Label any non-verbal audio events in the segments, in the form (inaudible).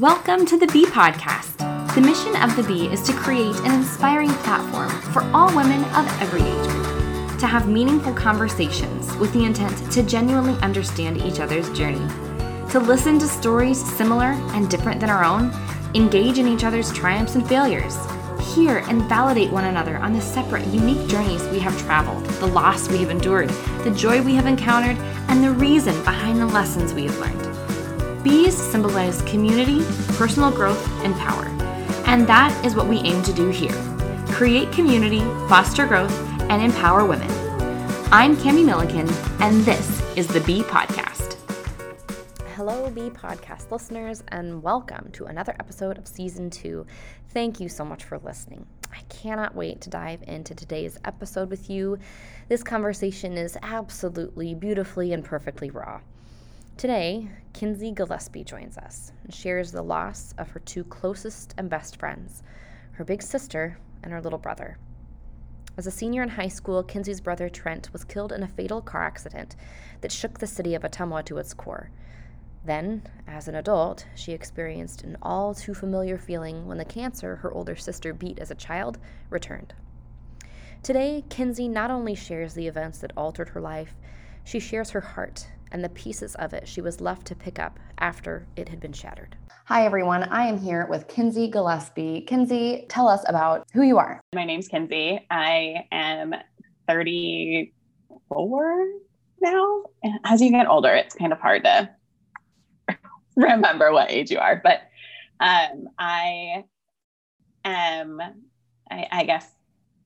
Welcome to the Bee Podcast. The mission of the Bee is to create an inspiring platform for all women of every age group to have meaningful conversations with the intent to genuinely understand each other's journey, to listen to stories similar and different than our own, engage in each other's triumphs and failures, hear and validate one another on the separate, unique journeys we have traveled, the loss we have endured, the joy we have encountered, and the reason behind the lessons we have learned. Bees symbolize community, personal growth, and power. And that is what we aim to do here create community, foster growth, and empower women. I'm Kami Millikin, and this is the Bee Podcast. Hello, Bee Podcast listeners, and welcome to another episode of Season 2. Thank you so much for listening. I cannot wait to dive into today's episode with you. This conversation is absolutely beautifully and perfectly raw. Today, Kinzy Gillespie joins us and shares the loss of her two closest and best friends, her big sister and her little brother. As a senior in high school, Kinzy's brother Trent was killed in a fatal car accident that shook the city of Ottumwa to its core. Then, as an adult, she experienced an all too familiar feeling when the cancer her older sister beat as a child returned. Today, Kinzy not only shares the events that altered her life, she shares her heart and the pieces of it she was left to pick up after it had been shattered. Hi, everyone. I am here with Kinzy Gillespie. Kinzy, tell us about who you are. My name's Kinzy. I am 34 now. As you get older, it's kind of hard to (laughs) remember what age you are, but um, I am, I, I, guess,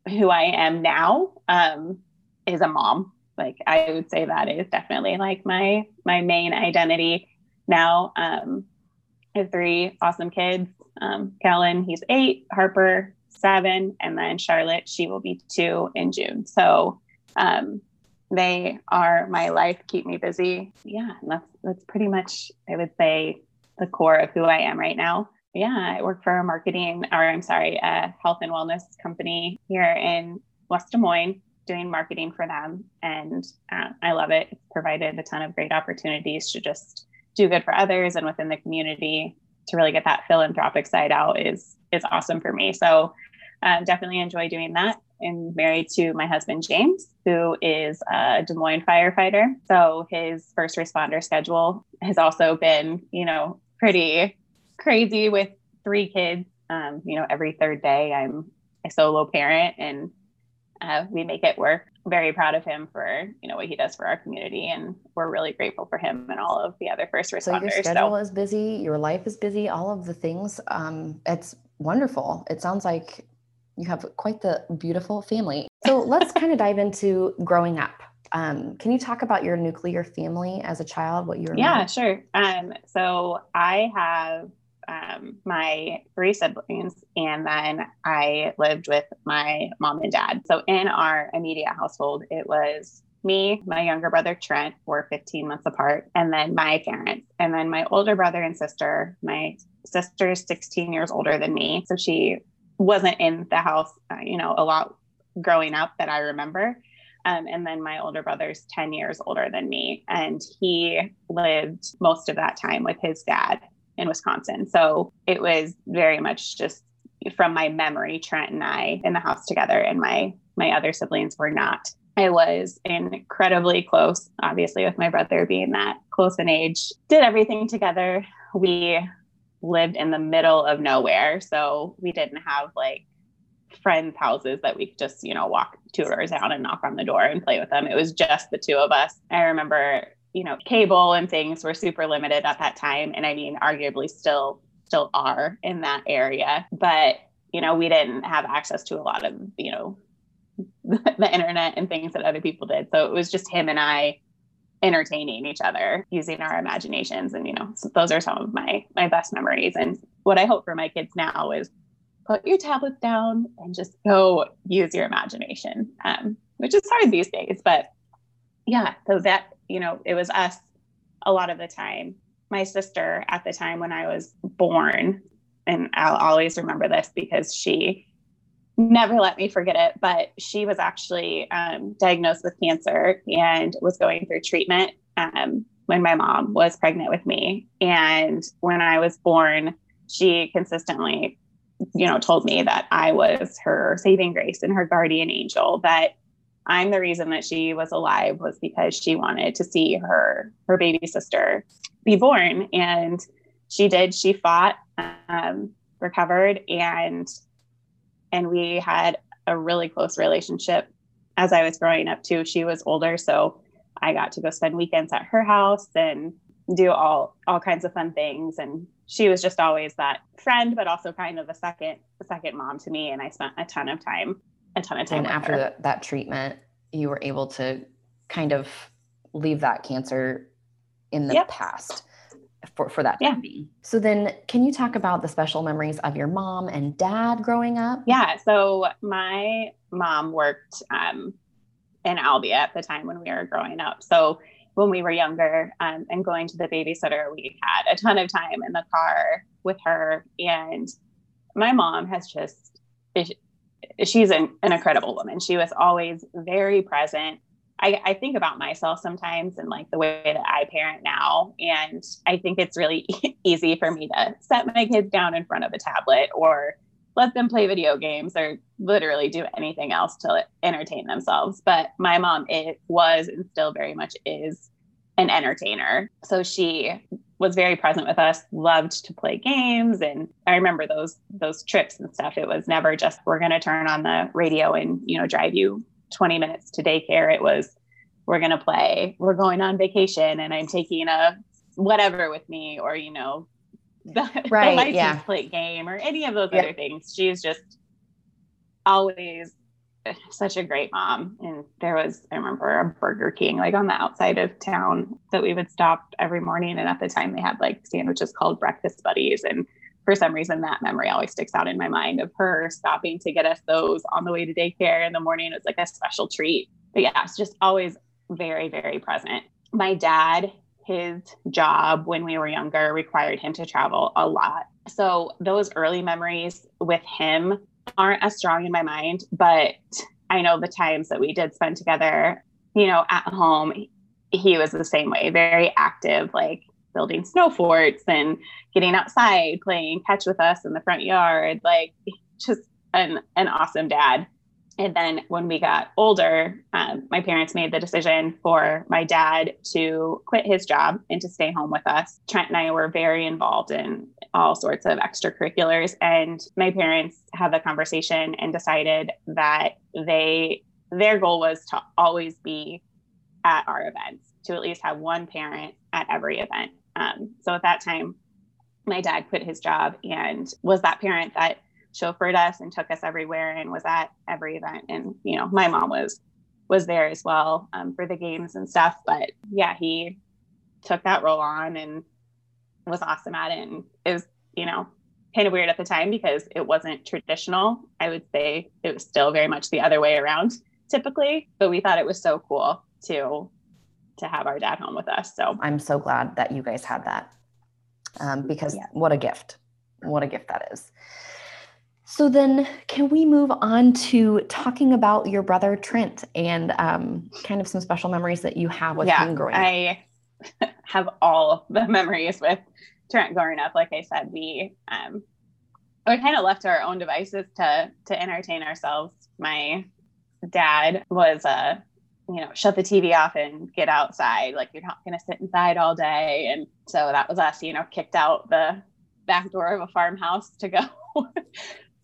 who I am now um, is a mom like I would say that is definitely like my my main identity now. Um, I have three awesome kids. Um, Kellen, he's eight, Harper, seven, and then Charlotte, she will be two in June. So um, they are my life, keep me busy. Yeah, that's that's pretty much I would say the core of who I am right now. Yeah, I work for a marketing, or I'm sorry, a health and wellness company here in West Des Moines doing marketing for them. And uh, I love it. It's provided a ton of great opportunities to just do good for others and within the community to really get that philanthropic side out is is awesome for me. So um, definitely enjoy doing that. And married to my husband James, who is a Des Moines firefighter. So his first responder schedule has also been, you know, pretty crazy with three kids. Um, you know, every third day I'm a solo parent and uh, we make it work. Very proud of him for you know what he does for our community, and we're really grateful for him and all of the other first responders. So your schedule so. is busy, your life is busy, all of the things. Um, it's wonderful. It sounds like you have quite the beautiful family. So (laughs) let's kind of dive into growing up. Um, can you talk about your nuclear family as a child? What you were? Yeah, sure. Um, so I have um, my three siblings, and then I lived with my mom and dad. So in our immediate household, it was me, my younger brother Trent, were 15 months apart, and then my parents, and then my older brother and sister. My sister is 16 years older than me, so she wasn't in the house, uh, you know, a lot growing up that I remember. Um, and then my older brother's 10 years older than me, and he lived most of that time with his dad in Wisconsin. So it was very much just from my memory, Trent and I in the house together, and my my other siblings were not. I was incredibly close, obviously, with my brother being that close in age. Did everything together. We lived in the middle of nowhere. So we didn't have like friends' houses that we could just, you know, walk two doors down and knock on the door and play with them. It was just the two of us. I remember you know, cable and things were super limited at that time. And I mean, arguably still still are in that area. But, you know, we didn't have access to a lot of, you know, (laughs) the internet and things that other people did. So it was just him and I entertaining each other using our imaginations and you know so those are some of my my best memories and what i hope for my kids now is put your tablets down and just go use your imagination um, which is hard these days but yeah so that you know, it was us a lot of the time. My sister at the time when I was born, and I'll always remember this because she never let me forget it, but she was actually um, diagnosed with cancer and was going through treatment. Um, when my mom was pregnant with me. And when I was born, she consistently, you know, told me that I was her saving grace and her guardian angel, that I'm the reason that she was alive was because she wanted to see her her baby sister be born. And she did. She fought, um, recovered, and and we had a really close relationship as I was growing up too. She was older, so I got to go spend weekends at her house and do all all kinds of fun things. And she was just always that friend, but also kind of a second a second mom to me. And I spent a ton of time, a ton of time. And after that, that treatment, you were able to kind of leave that cancer in the yep. past for, for that yeah. So then can you talk about the special memories of your mom and dad growing up? Yeah. So my mom worked um, in Albia at the time when we were growing up. So when we were younger um, and going to the babysitter, we had a ton of time in the car with her. And my mom has just, she's an, an incredible woman. She was always very present I, I, think about myself sometimes and like the way that I parent now. And I think it's really (laughs) easy for me to set my kids down in front of a tablet or let them play video games or literally do anything else to entertain themselves. But my mom, it was and still very much is an entertainer. So she was very present with us, loved to play games. And I remember those those trips and stuff. It was never just we're gonna turn on the radio and, you know, drive you 20 minutes to daycare. It was, we're going to play, we're going on vacation and I'm taking a whatever with me or, you know, (laughs) the, right, the license yeah. plate game or any of those yep. other things. She's just always such a great mom. And there was, I remember a Burger King like on the outside of town that we would stop every morning. And at the time they had like sandwiches called breakfast buddies. And for some reason that memory always sticks out in my mind of her stopping to get us those on the way to daycare in the morning. It was like a special treat. But yeah, it's just always very, very present. My dad, his job when we were younger required him to travel a lot. So those early memories with him aren't as strong in my mind, but I know the times that we did spend together, you know, at home, he was the same way, very active, like building snow forts and getting outside, playing catch with us in the front yard, like just an, an awesome dad. And then when we got older, um, my parents made the decision for my dad to quit his job and to stay home with us. Trent and I were very involved in all sorts of extracurriculars. And my parents had the conversation and decided that they their goal was to always be at our events, to at least have one parent at every event. Um, so at that time, my dad quit his job and was that parent that chauffeured us and took us everywhere and was at every event. And you know, my mom was was there as well um, for the games and stuff. But yeah, he took that role on and was awesome at it. And it was, you know, kind of weird at the time because it wasn't traditional. I would say it was still very much the other way around typically, but we thought it was so cool to to have our dad home with us. So I'm so glad that you guys had that um, because yeah. what a gift. What a gift that is. So then, can we move on to talking about your brother Trent and um, kind of some special memories that you have with yeah, him growing up? I (laughs) have all the (laughs) memories with Trent growing up. Like I said, we um, we kind of left our own devices to to entertain ourselves. My dad was a you know, shut the TV off and get outside. Like you're not going to sit inside all day. And so that was us, you know, kicked out the back door of a farmhouse to go (laughs)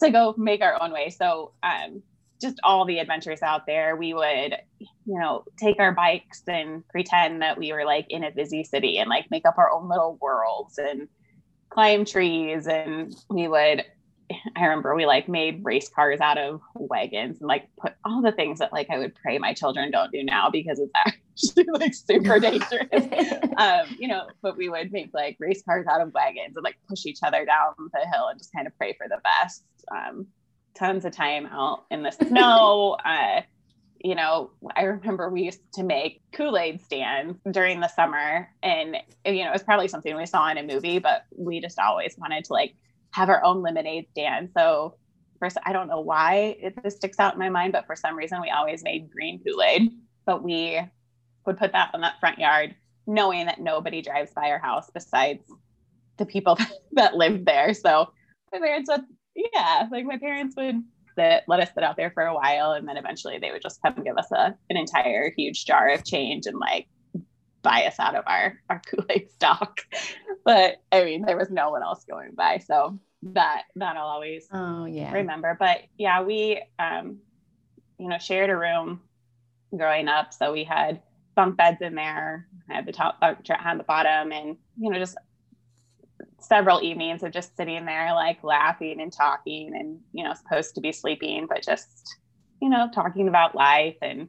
to go make our own way. So um, just all the adventures out there. We would, you know, take our bikes and pretend that we were like in a busy city and like make up our own little worlds and climb trees. And we would I remember we like made race cars out of wagons and like put all the things that like I would pray my children don't do now because it's (laughs) actually like super (laughs) dangerous. um, you know, but we would make like race cars out of wagons and like push each other down the hill and just kind of pray for the best. Um, tons of time out in the (laughs) snow. uh, you know, I remember we used to make Kool-Aid stands during the summer and you know, it was probably something we saw in a movie, but we just always wanted to like have our own lemonade stand. So first, I don't know why it this sticks out in my mind, but for some reason we always made green Kool-Aid. But we would put that on that front yard, knowing that nobody drives by our house besides the people (laughs) that live there. So my parents would, yeah, like my parents would sit, let us sit out there for a while, and then eventually they would just come give us a an entire huge jar of change and like buy us out of our our (laughs) Kool-Aid stock. But I mean, there was no one else going by, so that that I'll always oh yeah remember. But yeah, we um, you know shared a room growing up, so we had bunk beds in there. I had the top, uh, had the bottom, and you know just several evenings of just sitting there like laughing and talking and you know supposed to be sleeping but just you know talking about life and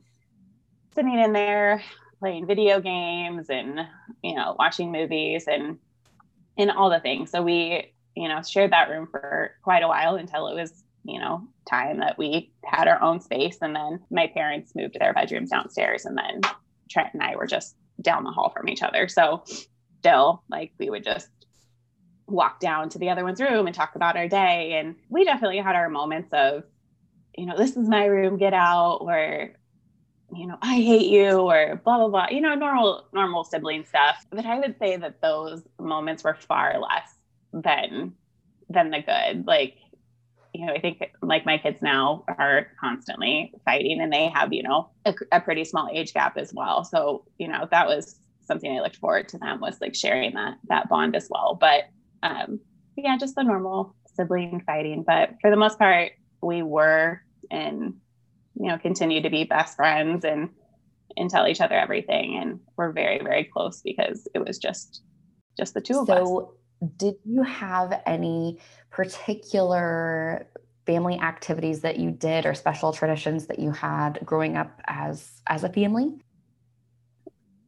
sitting in there playing video games and you know watching movies and and all the things. So we you know shared that room for quite a while until it was you know time that we had our own space. And then my parents moved to their bedrooms downstairs and then Trent and I were just down the hall from each other. So still like we would just walk down to the other one's room and talk about our day. And we definitely had our moments of, you know, this is my room, get out, or, you know, I hate you, or blah, blah, blah, you know, normal, normal sibling stuff. But I would say that those moments were far less than than the good. Like, you know, I think like my kids now are constantly fighting and they have, you know, a, a pretty small age gap as well. So, you know, that was something I looked forward to them was like sharing that that bond as well. But um, yeah, just the normal sibling fighting. But for the most part, we were and you know continue to be best friends and and tell each other everything. And we're very very close because it was just just the two so, of us. So, did you have any particular family activities that you did or special traditions that you had growing up as as a family?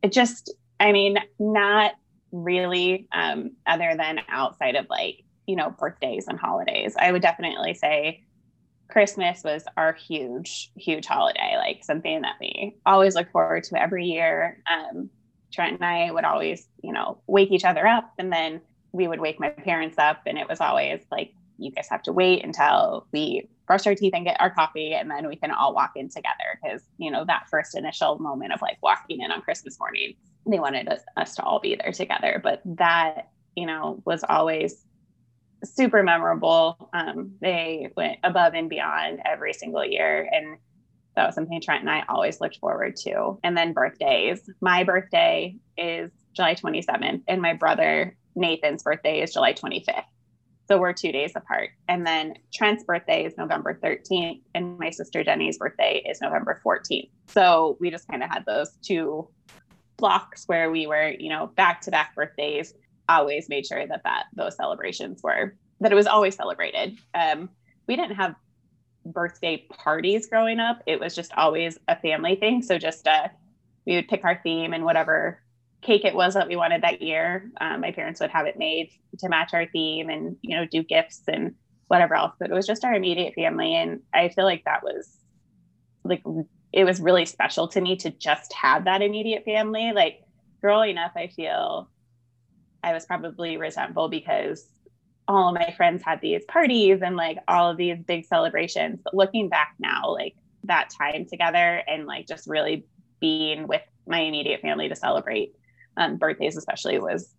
It just I mean, not really um, other than outside of like you know birthdays and holidays i would definitely say christmas was our huge huge holiday like something that we always look forward to every year um, trent and i would always you know wake each other up and then we would wake my parents up and it was always like you guys have to wait until we brush our teeth and get our coffee and then we can all walk in together because you know that first initial moment of like walking in on christmas morning they wanted us, us to all be there together. But that, you know, was always super memorable. Um, they went above and beyond every single year. And that was something Trent and I always looked forward to. And then birthdays. My birthday is July 27th, and my brother Nathan's birthday is July 25th. So we're two days apart. And then Trent's birthday is November 13th, and my sister Jenny's birthday is November 14th. So we just kind of had those two blocks where we were, you know, back to back birthdays, always made sure that that those celebrations were that it was always celebrated. Um, we didn't have birthday parties growing up. It was just always a family thing. So just uh, we would pick our theme and whatever cake it was that we wanted that year. Um, my parents would have it made to match our theme and you know do gifts and whatever else. But it was just our immediate family, and I feel like that was like it was really special to me to just have that immediate family. Like growing up, I feel I was probably resentful because all of my friends had these parties and like all of these big celebrations. But looking back now, like that time together and like just really being with my immediate family to celebrate um, birthdays, especially, was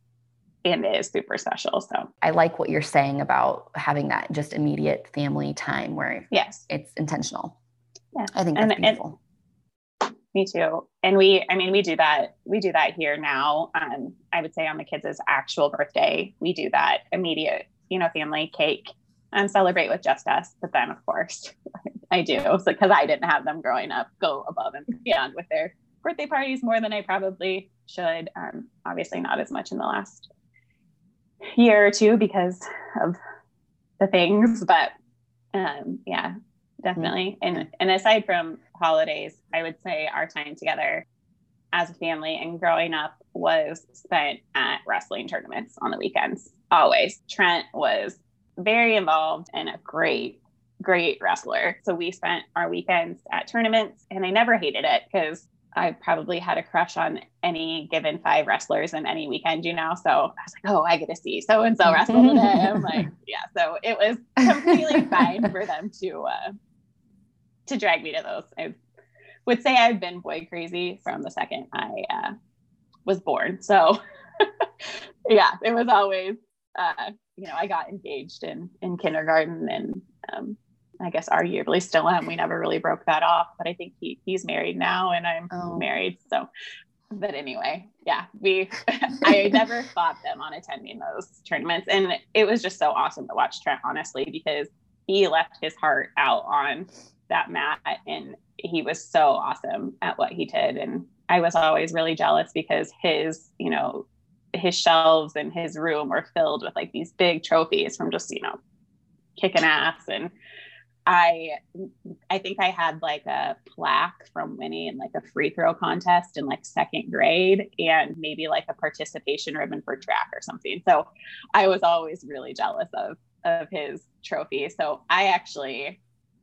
and is super special. So I like what you're saying about having that just immediate family time where yes, it's intentional. Yeah. I think that's and, beautiful. Me too. And we, I mean, we do that, we do that here now. Um, I would say on the kids' actual birthday, we do that immediate, you know, family cake and celebrate with just us. But then of course (laughs) I do. (laughs) So because I didn't have them growing up, go above and beyond with their birthday parties more than I probably should. Um, obviously not as much in the last year or two because of the things, but um, yeah, definitely. Mm-hmm. And and aside from holidays, I would say our time together as a family and growing up was spent at wrestling tournaments on the weekends. Always. Trent was very involved and a great great wrestler. So we spent our weekends at tournaments and I never hated it because I probably had a crush on any given five wrestlers in any weekend, you know. So I was like, oh, I get to see so and so wrestle today. I'm (laughs) like, yeah. So it was completely (laughs) fine for them to uh, to drag me to those. I would say I've been boy crazy from the second I uh, was born. So (laughs) yeah, it was always, uh, you know, I got engaged in, in kindergarten and, um, I guess arguably still am. We never really broke that off, but I think he he's married now and I'm oh. married. So, but anyway, yeah, we, (laughs) I (laughs) never fought them on attending those tournaments. And it was just so awesome to watch Trent, honestly, because he left his heart out on that mat, and he was so awesome at what he did. And I was always really jealous because his, you know, his shelves in his room were filled with like these big trophies from just, you know, kicking ass. And I I think I had like a plaque from winning in like a free throw contest in like second grade and maybe like a participation ribbon for track or something. So I was always really jealous of of his trophy. So I actually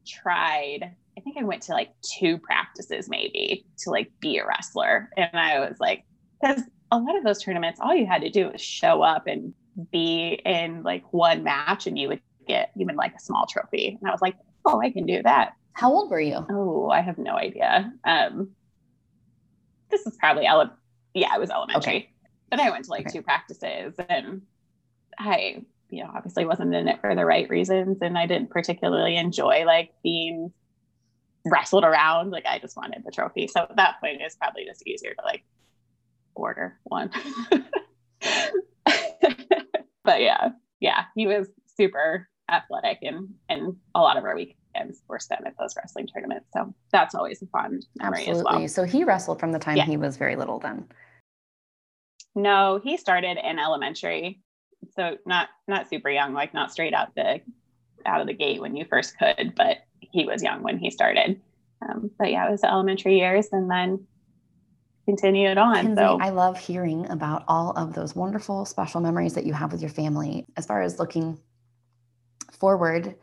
tried I think I went to like two practices maybe to like be a wrestler. And I was like, because a lot of those tournaments, all you had to do was show up and be in like one match and you would get even like a small trophy. And I was like, oh, I can do that. How old were you? Oh, I have no idea. Um, this is probably ele- yeah, it was elementary. Okay. But I went to like okay. two practices and I, you know, obviously wasn't in it for the right reasons. And I didn't particularly enjoy like being wrestled around. Like I just wanted the trophy. So at that point it's probably just easier to like order one. (laughs) but yeah, yeah, he was super athletic and and a lot of our weekends were spent at those wrestling tournaments. So that's always a fun memory Absolutely. as well. So he wrestled from the time yeah. he was very little then. No, he started in elementary. So not not super young, like not straight out the out of the gate when you first could, but he was young when he started. Um, but yeah, it was elementary years and then continued on. Kinzy, so I love hearing about all of those wonderful special memories that you have with your family. As far as looking forward,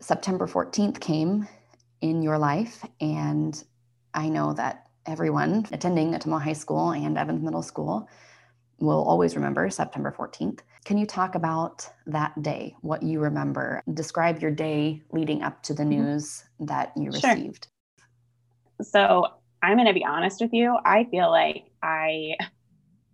September 14th came in your life. And I know that everyone attending Ottumwa High School and Evans Middle School will always remember September 14th. Can you talk about that day, what you remember? Describe your day leading up to the mm-hmm. news that you received. Sure. So I'm going to be honest with you. I feel like I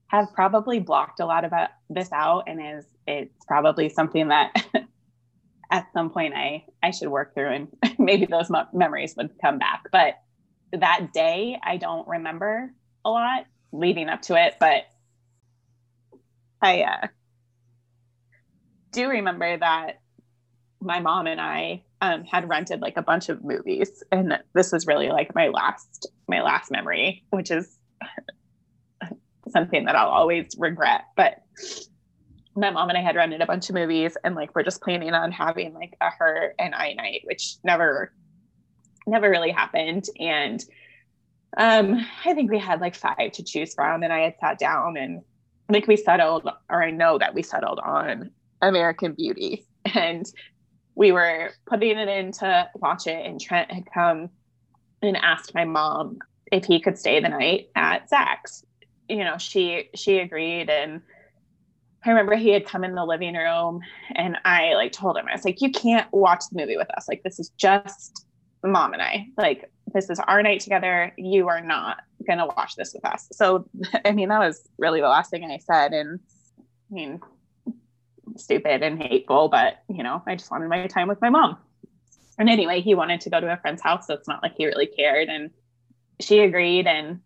have probably blocked a lot of this out and is it's probably something that (laughs) at some point I I should work through and (laughs) maybe those mo- memories would come back. But that day I don't remember a lot leading up to it, but I uh, do remember that my mom and I um, had rented like a bunch of movies, and this was really like my last my last memory, which is (laughs) something that I'll always regret. But my mom and I had rented a bunch of movies and like we're just planning on having like a her and I night, which never never really happened. And um I think we had like five to choose from and I had sat down and think we settled or I know that we settled on American Beauty. (laughs) And we were putting it in to watch it and Trent had come and asked my mom if he could stay the night at Zach's. You know, she she agreed and I remember he had come in the living room and I like told him, I was like, you can't watch the movie with us. Like, this is just mom and I. Like, this is our night together. You are not going to watch this with us. So, (laughs) I mean, that was really the last thing I said. And I mean, stupid and hateful, but you know, I just wanted my time with my mom. And anyway, he wanted to go to a friend's house. So it's not like he really cared. And she agreed. And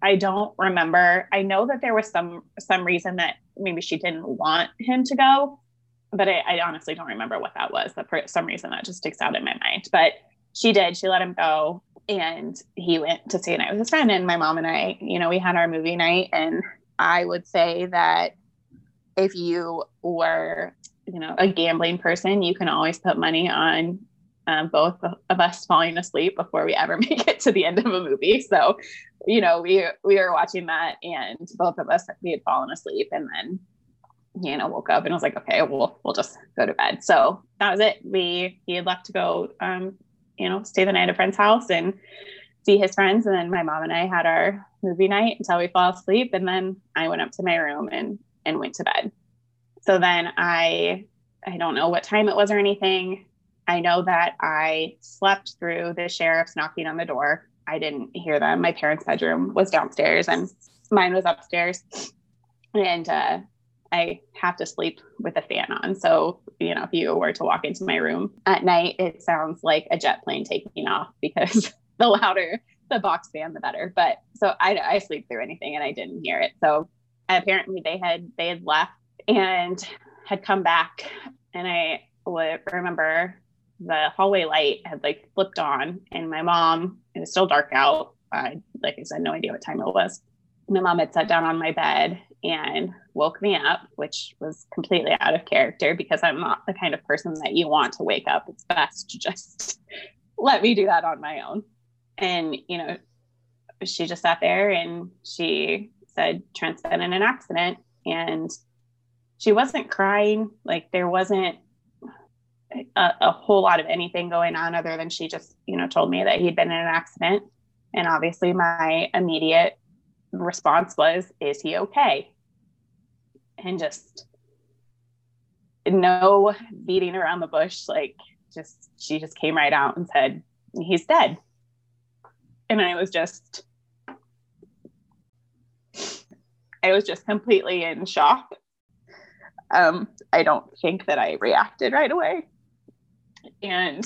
I don't remember. I know that there was some some reason that maybe she didn't want him to go, but I, I honestly don't remember what that was. That for some reason that just sticks out in my mind. But she did. She let him go, and he went to stay a night with his friend. And my mom and I, you know, we had our movie night. And I would say that if you were, you know, a gambling person, you can always put money on um, both of us falling asleep before we ever (laughs) make it to the end of a movie. So you know, we we were watching that and both of us we had fallen asleep and then you know woke up and was like, okay, we'll we'll just go to bed. So that was it. We he had left to go um, you know, stay the night at a friend's house and see his friends. And then my mom and I had our movie night until we fell asleep. And then I went up to my room and and went to bed. So then I I don't know what time it was or anything. I know that I slept through the sheriff's knocking on the door I didn't hear them. My parents' bedroom was downstairs and mine was upstairs. And uh, I have to sleep with a fan on. So, you know, if you were to walk into my room at night, it sounds like a jet plane taking off because (laughs) the louder the box fan, the better. But so I, I sleep through anything and I didn't hear it. So apparently they had, they had left and had come back. And I would remember the hallway light had like flipped on and my mom, it was still dark out. I, like I said, no idea what time it was. My mom had sat down on my bed and woke me up, which was completely out of character because I'm not the kind of person that you want to wake up. It's best to just (laughs) let me do that on my own. And, you know, she just sat there and she said, Trent's been in an accident. And she wasn't crying. Like there wasn't a, a, whole lot of anything going on other than she just, you know, told me that he'd been in an accident. And obviously my immediate response was, Is he okay? And just no beating around the bush. Like, just, she just came right out and said, He's dead. And I was just, I was just completely in shock. Um, I don't think that I reacted right away. And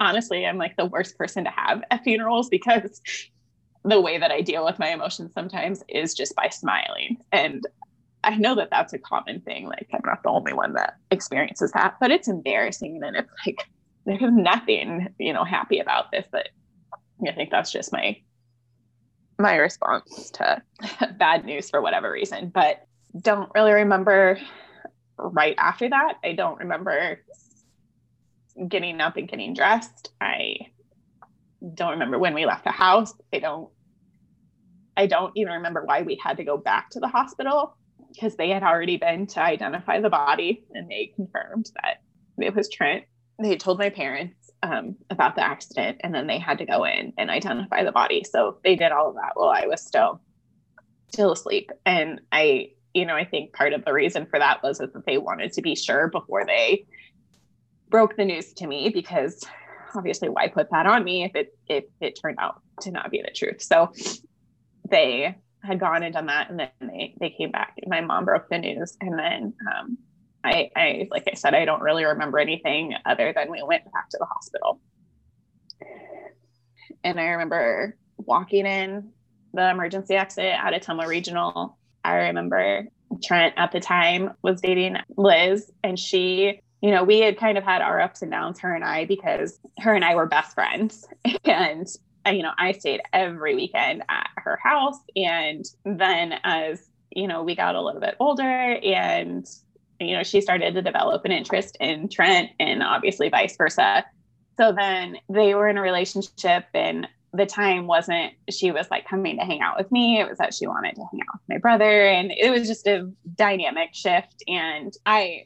honestly, I'm like the worst person to have at funerals because the way that I deal with my emotions sometimes is just by smiling. And I know that that's a common thing. Like, I'm not the only one that experiences that, but it's embarrassing. And it's like, there's nothing, you know, happy about this. But I think that's just my my response to (laughs) bad news for whatever reason. But don't really remember right after that. I don't remember getting up and getting dressed. I don't remember when we left the house. I don't I don't even remember why we had to go back to the hospital because they had already been to identify the body and they confirmed that it was Trent. They told my parents um, about the accident and then they had to go in and identify the body. So they did all of that while I was still still asleep. And I, you know, I think part of the reason for that was that they wanted to be sure before they broke the news to me because obviously why put that on me if it if it turned out to not be the truth so they had gone and done that and then they they came back and my mom broke the news and then um, I, I like i said i don't really remember anything other than we went back to the hospital and i remember walking in the emergency exit at Ottumwa Regional. I remember Trent at the time was dating Liz, and she you know, we had kind of had our ups and downs, her and I, because her and I were best friends. (laughs) And, you know, I stayed every weekend at her house. And then as, you know, we got a little bit older and, you know, she started to develop an interest in Trent and obviously vice versa. So then they were in a relationship and the time wasn't she was like coming to hang out with me it was that she wanted to hang out with my brother and it was just a dynamic shift and i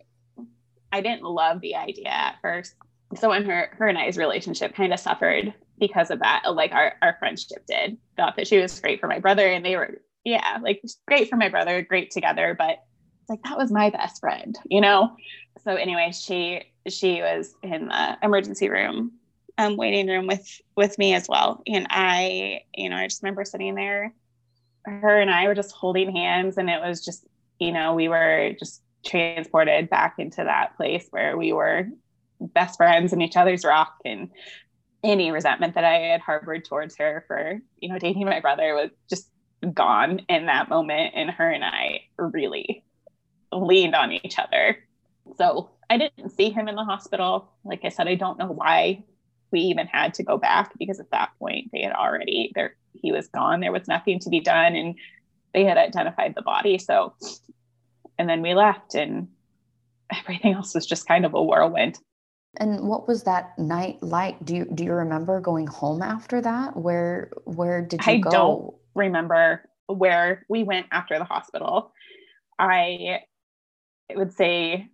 I didn't love the idea at first. So when her her and I's relationship kind of suffered because of that, like our our friendship did. Thought that she was great for my brother, and they were yeah, like great for my brother, great together. But like that was my best friend, you know. So anyway, she she was in the emergency room, um, waiting room with with me as well, and I, you know, I just remember sitting there. Her and I were just holding hands, and it was just, you know, we were just transported back into that place where we were best friends and each other's rock and any resentment that I had harbored towards her for, you know, dating my brother was just gone in that moment. And her and I really leaned on each other. So I didn't see him in the hospital. Like I said, I don't know why we even had to go back because at that point they had already there he was gone. There was nothing to be done and they had identified the body. So and then we left and everything else was just kind of a whirlwind and what was that night like do you do you remember going home after that where where did you I go? don't remember where we went after the hospital i would say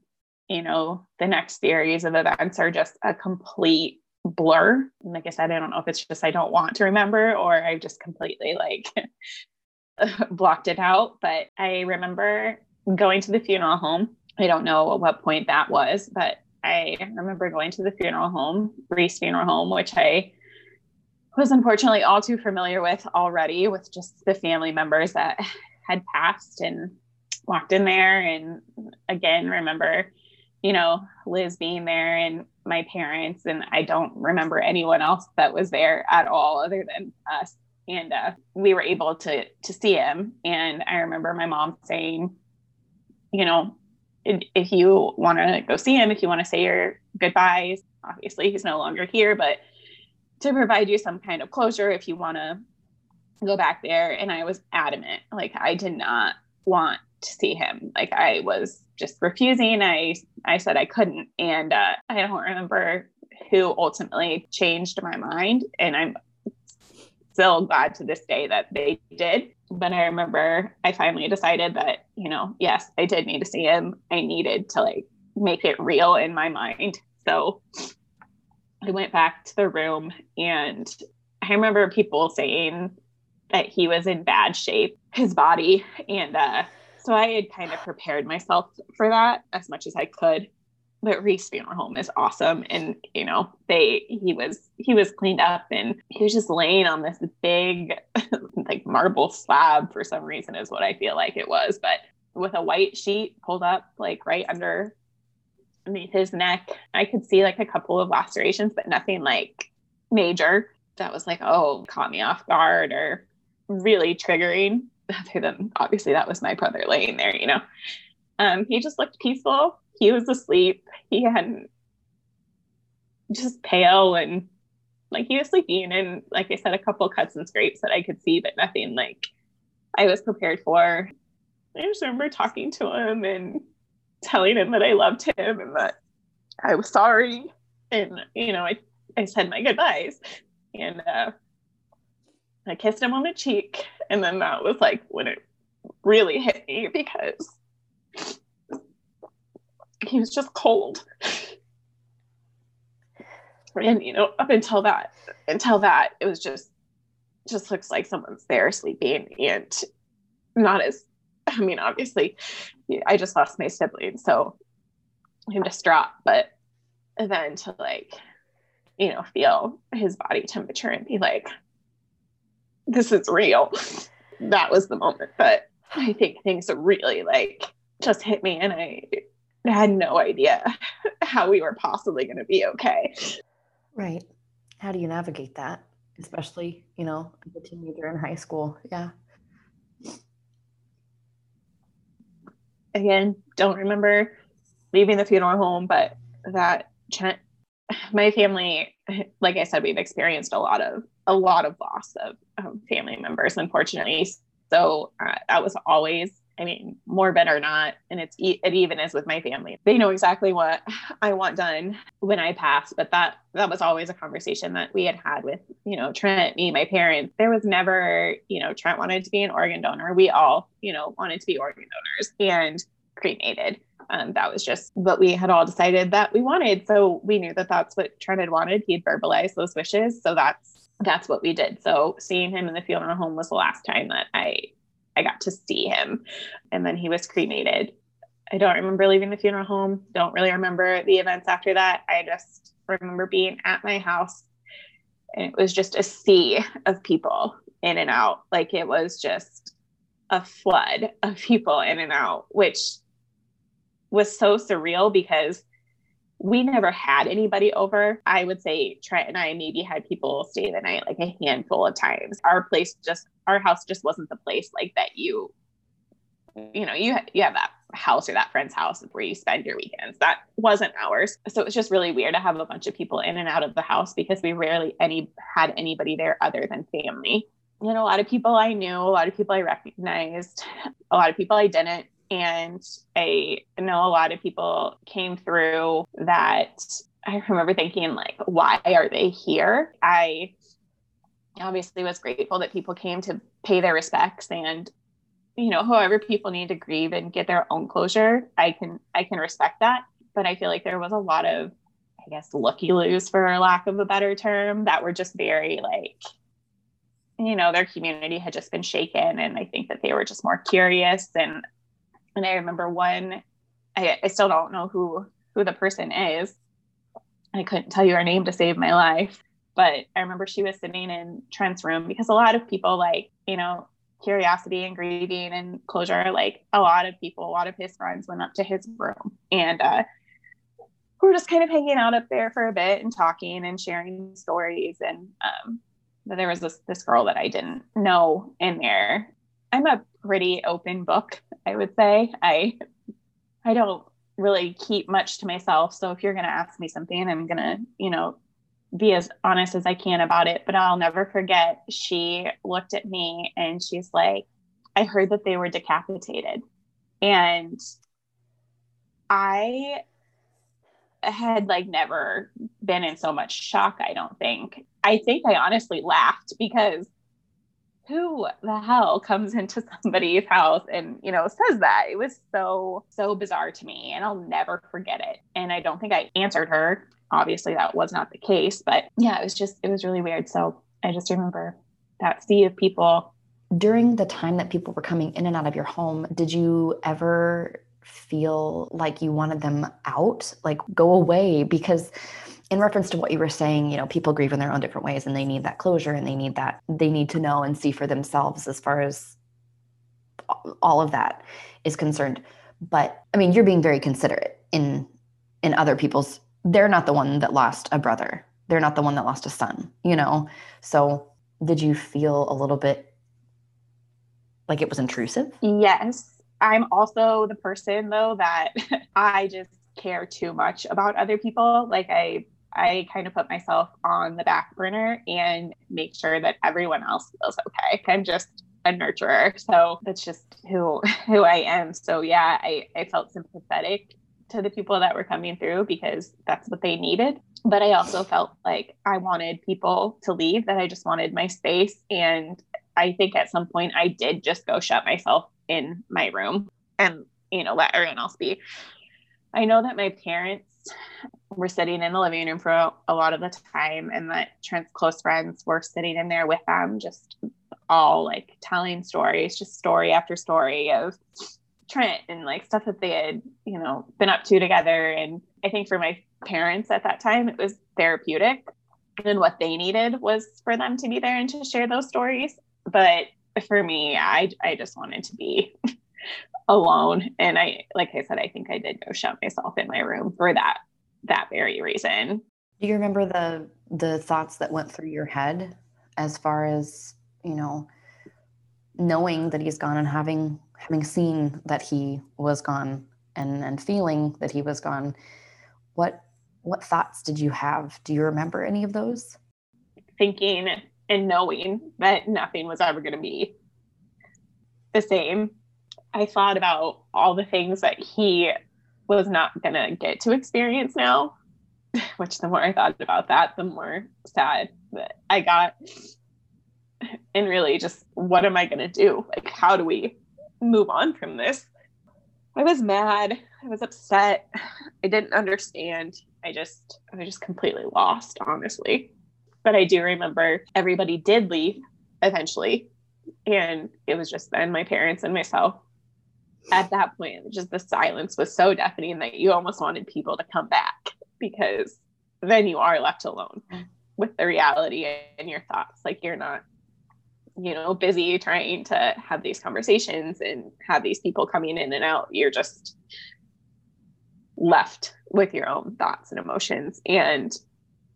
you know the next series of events are just a complete blur like i said i don't know if it's just i don't want to remember or I've just completely like (laughs) blocked it out but i remember going to the funeral home. I don't know at what point that was, but I remember going to the funeral home, Reese Funeral Home, which I was unfortunately all too familiar with already with just the family members that had passed and walked in there and again remember you know liz being there and my parents and i don't remember anyone else that was there at all other than us and uh, we were able to to see him and i remember my mom saying you know if you want to go see him if you want to say your goodbyes obviously he's no longer here but to provide you some kind of closure if you want to go back there. And I was adamant, like I did not want to see him. Like I was just refusing. I I said I couldn't, and uh, I don't remember who ultimately changed my mind. And I'm still glad to this day that they did. But I remember I finally decided that you know, yes, I did need to see him. I needed to like make it real in my mind. So I went back to the room and I remember people saying that he was in bad shape, his body. And uh, so I had kind of prepared myself for that as much as I could. But Reese Funeral Home is awesome. And, you know, they, he was, he was cleaned up and he was just laying on this big, (laughs) like marble slab for some reason, is what I feel like it was. But with a white sheet pulled up, like right under underneath his neck. I could see like a couple of lacerations, but nothing like major. That was like, oh, caught me off guard or really triggering. (laughs) Other than obviously that was my brother laying there, you know. Um, he just looked peaceful. He was asleep. He hadn't just pale and like he was sleeping and like I said, a couple cuts and scrapes that I could see, but nothing like I was prepared for. I just remember talking to him and telling him that I loved him and that I was sorry. And, you know, I, I said my goodbyes and uh, I kissed him on the cheek. And then that was like when it really hit me because he was just cold. And, you know, up until that, until that, it was just, just looks like someone's there sleeping and not as I mean, obviously, I just lost my sibling, so I'm distraught. But then to like, you know, feel his body temperature and be like, this is real. that was the moment. But I (sighs) think things really like just hit me, and I had no idea how we were possibly going to be okay. Right. How do you navigate that? Especially, you know, a teenager in high school. Yeah. again, don't remember leaving the funeral home, but that my family, like I said, we've experienced a lot of a lot of loss of um, family members, unfortunately. So uh, that was always, I mean, morbid or not, and it's it even is with my family. They know exactly what (laughs) I want done when I pass, but that that was always a conversation that we had had with you know Trent, me, my parents. There was never, you know, Trent wanted to be an organ donor. We all, you know, wanted to be organ donors, and cremated. Um, that was just what we had all decided that we wanted. So we knew that that's what Trent had wanted. He'd verbalized those wishes. So that's that's what we did. So seeing him in the funeral home was the last time that I I got to see him. And then he was cremated. I don't remember leaving the funeral home. Don't really remember the events after that. I just remember being at my house and it was just a sea of people in and out. Like it was just a flood of people in and out, which was so surreal because we never had anybody over. I would say Trent and I maybe had people stay the night like a handful of times. Our place just, our house just wasn't the place like that you, you know, you, you have that house or that friend's house where you spend your weekends. That wasn't ours. So it was just really weird to have a bunch of people in and out of the house because we rarely any had anybody there other than family. Know, a lot of people I knew, a lot of people I recognized, a lot of people I didn't and I know a lot of people came through that I remember thinking, like, why are they here? I obviously was grateful that people came to pay their respects and you know however people need to grieve and get their own closure i can i can respect that but i feel like there was a lot of i guess looky loos for lack of a better term that were just very like you know their community had just been shaken and i think that they were just more curious and and I remember one, I, I still don't know who who the person is. I couldn't tell you her name to save my life. But I remember she was sitting in Trent's room because a lot of people like, you know, curiosity and grieving and closure, like a lot of people, a lot of his friends went up to his room and uh we were just kind of hanging out up there for a bit and talking and sharing stories. And um, there was this this girl that I didn't know in there. I'm a pretty open book, I would say. I I don't really keep much to myself. So if you're gonna ask me something, I'm gonna, you know, be as honest as I can about it. But I'll never forget she looked at me and she's like, I heard that they were decapitated. And I had like never been in so much shock, I don't think. I think I honestly laughed because who the hell comes into (laughs) somebody's house and, you know, says that? It was so, so bizarre to me and I'll never forget it. And I don't think I answered her. Obviously, that was not the case, but yeah, it was just, it was really weird. So I just remember that sea of people. During the time that people were coming in and out of your home, did you ever feel like you wanted them out, like go away because in reference to what you were saying, you know, people grieve in their own different ways and they need that closure and they need that they need to know and see for themselves as far as all of that is concerned. But I mean, you're being very considerate in in other people's they're not the one that lost a brother. They're not the one that lost a son, you know. So, did you feel a little bit like it was intrusive? Yes. I'm also the person though that (laughs) I just care too much about other people. Like I I kind of put myself on the back burner and make sure that everyone else feels okay. I'm just a nurturer. So that's just who (laughs) who I am. So yeah, I, I felt sympathetic to the people that were coming through because that's what they needed. But I also felt like I wanted people to leave, that I just wanted my space. And I think at some point I did just go shut myself in my room and, you know, let everyone else be. I know that my parents were sitting in the living room for a, lot of the time, and that Trent's close friends were sitting in there with them, just all like telling stories, just story after story of Trent and like stuff that they had, you know, been up to together. And I think for my parents at that time, it was therapeutic. And what they needed was for them to be there and to share those stories. But for me, I I just wanted to be alone. And I like I said, I think I did go shut myself in my room for that that very reason. Do you remember the the thoughts that went through your head as far as, you know, knowing that he's gone and having having seen that he was gone and and feeling that he was gone, what what thoughts did you have? Do you remember any of those? Thinking and knowing that nothing was ever going to be the same. I thought about all the things that he was not going to get to experience now, (laughs) which the more I thought about that, the more sad that I got. And really, just what am I going to do? Like, how do we move on from this? I was mad. I was upset. I didn't understand. I just, I was just completely lost, honestly. But I do remember everybody did leave eventually. And it was just then my parents and myself. At that point, just the silence was so deafening that you almost wanted people to come back because then you are left alone with the reality and your thoughts. Like you're not, you know, busy trying to have these conversations and have these people coming in and out. You're just left with your own thoughts and emotions. And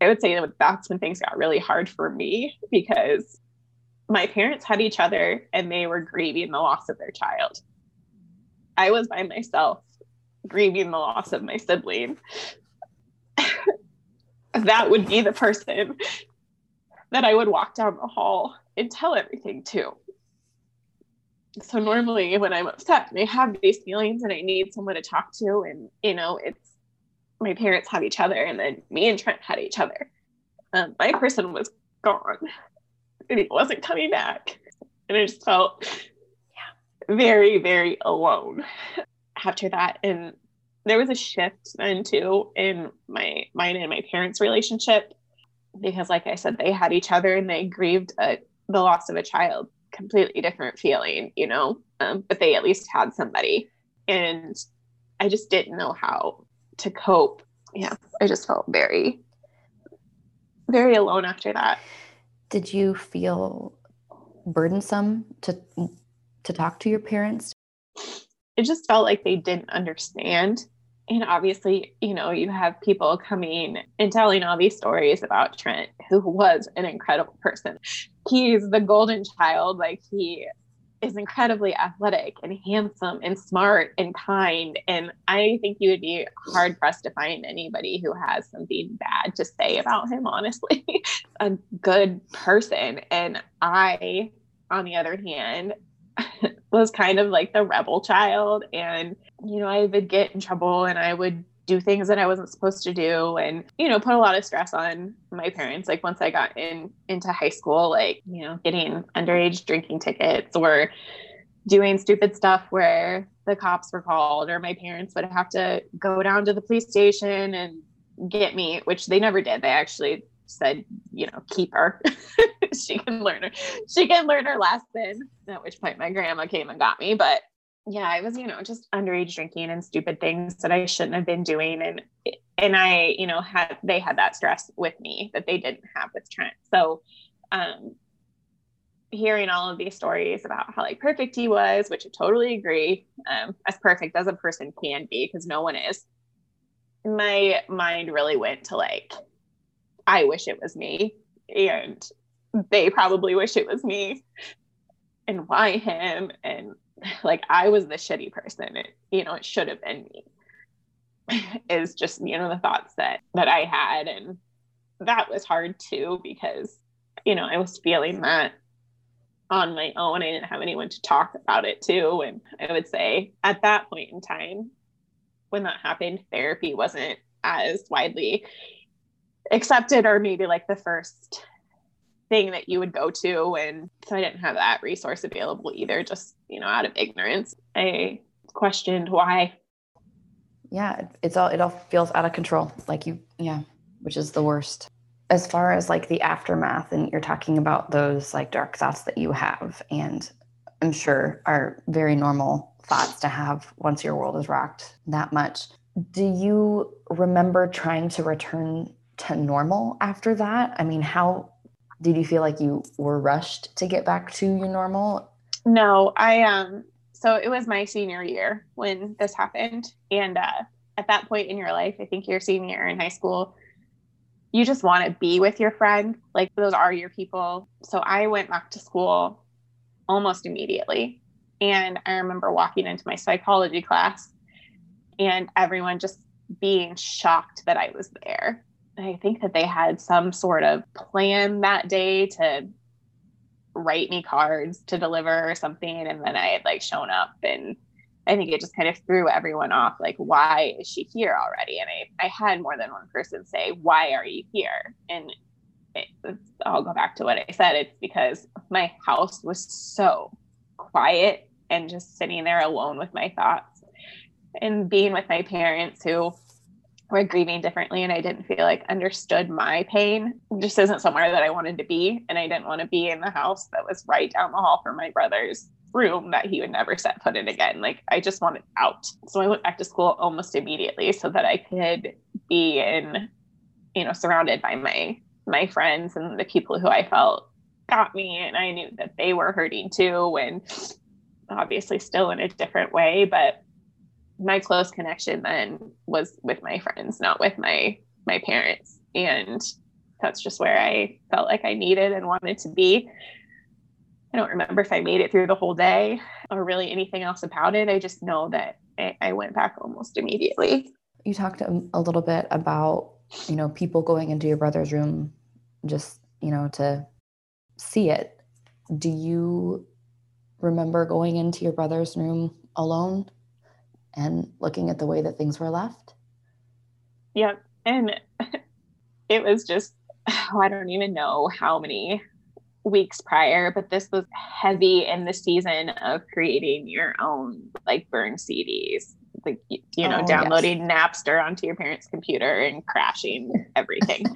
I would say that that's when things got really hard for me because my parents had each other and they were grieving the loss of their child. I was by myself grieving the loss of my sibling. (laughs) that would be the person that I would walk down the hall and tell everything to. So normally when I'm upset and I have these feelings and I need someone to talk to and you know it's my parents have each other and then me and Trent had each other. Um, my person was gone and he wasn't coming back. And I just felt. Very, very alone after that. And there was a shift then too in my mine and my parents' relationship because like I said, they had each other and they grieved a, the loss of a child, completely different feeling, you know, um, but they at least had somebody. And I just didn't know how to cope. Yeah, I just felt very very alone after that. Did you feel burdensome to to talk to your parents? It just felt like they didn't understand. And obviously, you know, you have people coming and telling all these stories about Trent, who was an incredible person. He's the golden child. Like he is incredibly athletic and handsome and smart and kind. And I think you would be hard pressed to find anybody who has something bad to say about him, honestly. (laughs) a good person. And I, on the other hand, (laughs) was kind of like the rebel child. And, you know, I would get in trouble and I would do things that I wasn't supposed to do and you know put a lot of stress on my parents like once I got in into high school like you know getting underage drinking tickets or doing stupid stuff where the cops were called or my parents would have to go down to the police station and get me which they never did they actually said you know keep her (laughs) she can learn her she can learn her lesson at which point my grandma came and got me but yeah, I was, you know, just underage drinking and stupid things that I shouldn't have been doing. And, and I, you know, had, they had that stress with me that they didn't have with Trent. So, um, hearing all of these stories about how like perfect he was, which I totally agree, um, as perfect as a person can be, because no one is, my mind really went to like, I wish it was me. And they probably wish it was me. And why him? And like I was the shitty person. It, you know, it should have been me. (laughs) is just, you know, the thoughts that that I had. And that was hard too, because, you know, I was feeling that on my own. I didn't have anyone to talk about it to. And I would say at that point in time, when that happened, therapy wasn't as widely accepted or maybe like the first thing that you would go to and so i didn't have that resource available either just you know out of ignorance. I questioned why. Yeah it's all it all feels out of control like you yeah which is the worst. As far as like the aftermath and you're talking about those like dark thoughts that you have and i'm sure are very normal thoughts to have once your world is rocked that much. Do you remember trying to return to normal after that i mean how did you feel like you were rushed to get back to your normal? No, I um so it was my senior year when this happened and uh at that point in your life, I think your senior year in high school, you just want to be with your friend. Like those are your people. So I went back to school almost immediately. And I remember walking into my psychology class and everyone just being shocked that I was there. I think that they had some sort of plan that day to write me cards to deliver or something. And then I had like shown up and I think it just kind of threw everyone off. Like, why is she here already? And I, I had more than one person say, why are you here? And it, I'll go back to what I said. It's because my house was so quiet and just sitting there alone with my thoughts and being with my parents who were grieving differently and I didn't feel like understood my pain. It just isn't somewhere that I wanted to be. And I didn't want to be in the house that was right down the hall from my brother's room that he would never set foot in again. Like I just wanted out. So I went back to school almost immediately so that I could be in, you know, surrounded by my my friends and the people who I felt got me and I knew that they were hurting too and obviously still in a different way, but my close connection then was with my friends, not with my my parents. And that's just where I felt like I needed and wanted to be. I don't remember if I made it through the whole day or really anything else about it. I just know that I, I went back almost immediately. You talked a little bit about, you know, people going into your brother's room just, you know, to see it. Do you remember going into your brother's room alone? And looking at the way that things were left. Yep. And (laughs) it was just, (sighs) I don't even know how many weeks prior, but this was heavy in the season of creating your own like burn CDs. Like you know, oh, downloading yes. Napster onto your parents' computer and crashing (laughs) everything.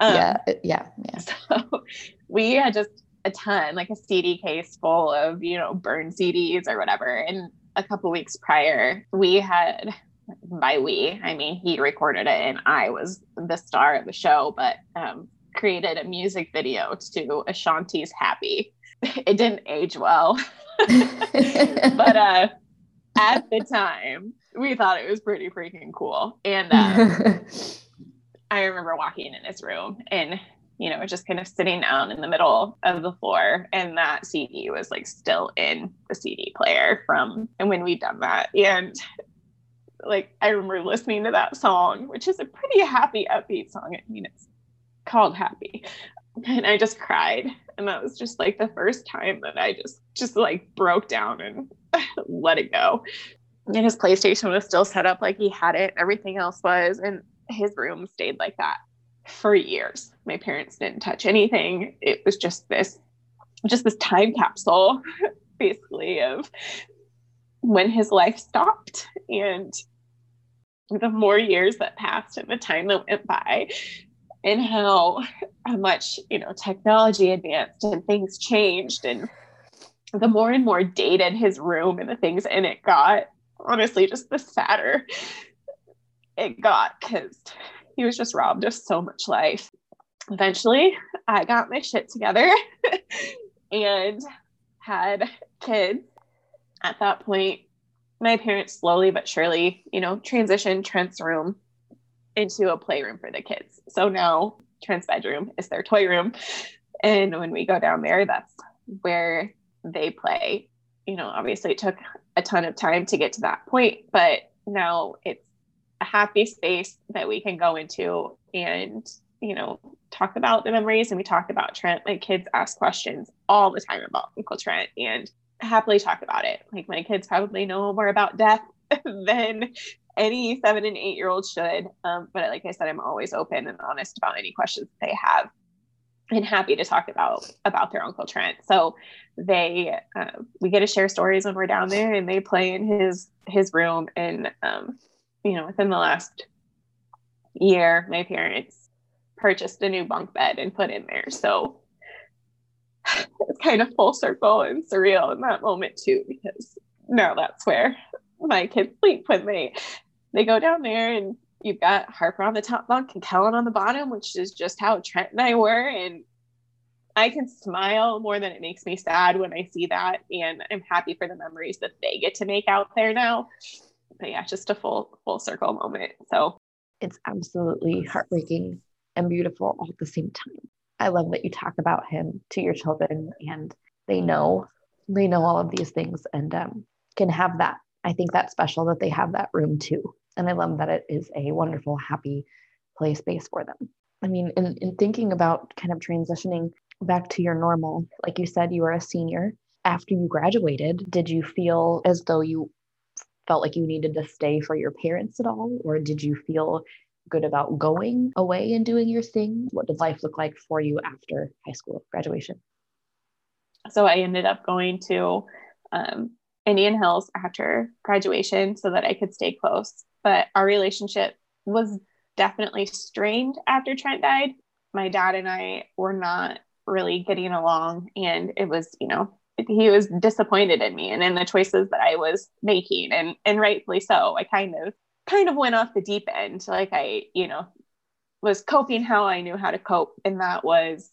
um, yeah, yeah, yeah. (laughs) So we had just a ton, like a CD case full of you know burn CDs or whatever, and a couple weeks prior, we had by we, I mean he recorded it and I was the star of the show, but um, created a music video to Ashanti's Happy. (laughs) It didn't age well. (laughs) but uh, at the time, we thought it was pretty freaking cool. And uh, (laughs) I remember walking in his room and you know, just kind of sitting down in the middle of the floor. And that CD was like still in the CD player from and when we'd done that. And like I remember listening to that song, which is a pretty happy, upbeat song. I mean, it's called Happy. And I just cried. And that was just like the first time that I just just like broke down and (laughs) let it go. And his PlayStation was still set up like he had it, everything else was, and his room stayed like that for years. My parents didn't touch anything. It was just this just this time capsule (laughs) basically of when his life stopped and the more years that passed and the time that went by and how, how much you know technology advanced and things changed and the more and more dated his room and the things in it got honestly just the sadder it got because (laughs) he was just robbed of so much life. Eventually, I got my shit together (laughs) and had kids. At that point, my parents slowly but surely, you know, transitioned Trent's room into a playroom for the kids. So now Trent's bedroom is their toy room. And when we go down there, that's where they play. You know, obviously it took a ton of time to get to that point, but now it's happy space that we can go into and you know talk about the memories. And we talk about trent my kids ask questions all the time about uncle trent and happily talk about it. Like my kids probably know more about death (laughs) than any seven and eight year old should. Um, but like i said i'm always open and honest about any questions they have and happy to talk about about their uncle trent. So they uh, we get to share stories when we're down there and they play in his his room and um, you know, within the last year, my parents purchased a new bunk bed and put in there. So (sighs) it's kind of full circle and surreal in that moment too, because now that's where my kids sleep when they they go down there and you've got Harper on the top bunk and Kellen on the bottom, which is just how Trent and I were. And I can smile more than it makes me sad when I see that. And I'm happy for the memories that they get to make out there now but yeah, just a full full circle moment. So it's absolutely heartbreaking and beautiful all at the same time. I love that you talk about him to your children and they know they know all of these things and um, can have that. I think that's special that they have that room too. And I love that it is a wonderful, happy play space for them. I mean, in, in thinking about kind of transitioning back to your normal, like you said, you were a senior. After you graduated, did you feel as though you felt like you needed to stay for your parents at all? Or did you feel good about going away and doing your thing? What did life look like for you after high school graduation? So I ended up going to um, Indian Hills after graduation so that I could stay close. But our relationship was definitely strained after Trent died. My dad and I were not really getting along, and it was, you know, he was disappointed in me and in the choices that I was making and and rightfully so. I kind of kind of went off the deep end. Like I, you know, was coping how I knew how to cope and that was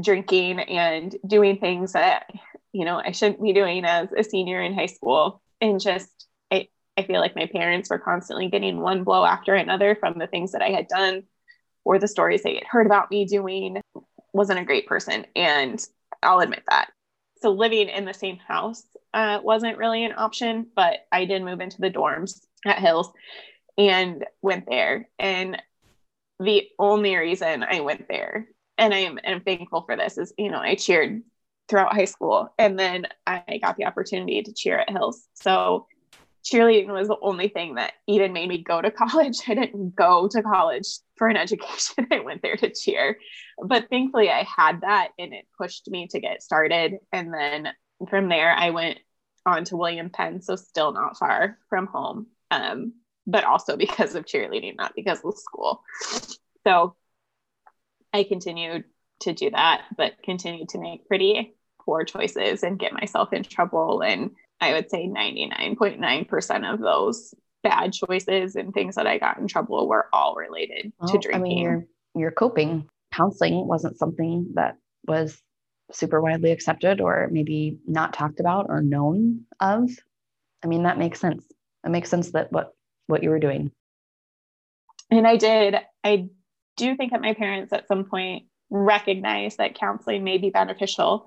drinking and doing things that you know I shouldn't be doing as a senior in high school. And just I I feel like my parents were constantly getting one blow after another from the things that I had done or the stories they had heard about me doing. Wasn't a great person and I'll admit that so living in the same house uh, wasn't really an option, but I did move into the dorms at Hills and went there. And the only reason I went there, and I am and I'm thankful for this, is you know I cheered throughout high school, and then I got the opportunity to cheer at Hills. So cheerleading was the only thing that even made me go to college. (laughs) I didn't go to college for an education. (laughs) I went there to cheer. But thankfully, I had that and it pushed me to get started. And then from there, I went on to William Penn, so still not far from home, um, but also (laughs) because of cheerleading, not because of school. So I continued to do that, but continued to make pretty poor choices and get myself in trouble and I would say 99.9% of those bad choices and things that I got in trouble were all related well, to drinking. I mean, you're, you're coping. counseling wasn't something that was super widely accepted or maybe not talked about or known of. I mean, that makes sense. It makes sense that what what you were doing. And I did. I do think that my parents at some point recognized that counseling may be beneficial.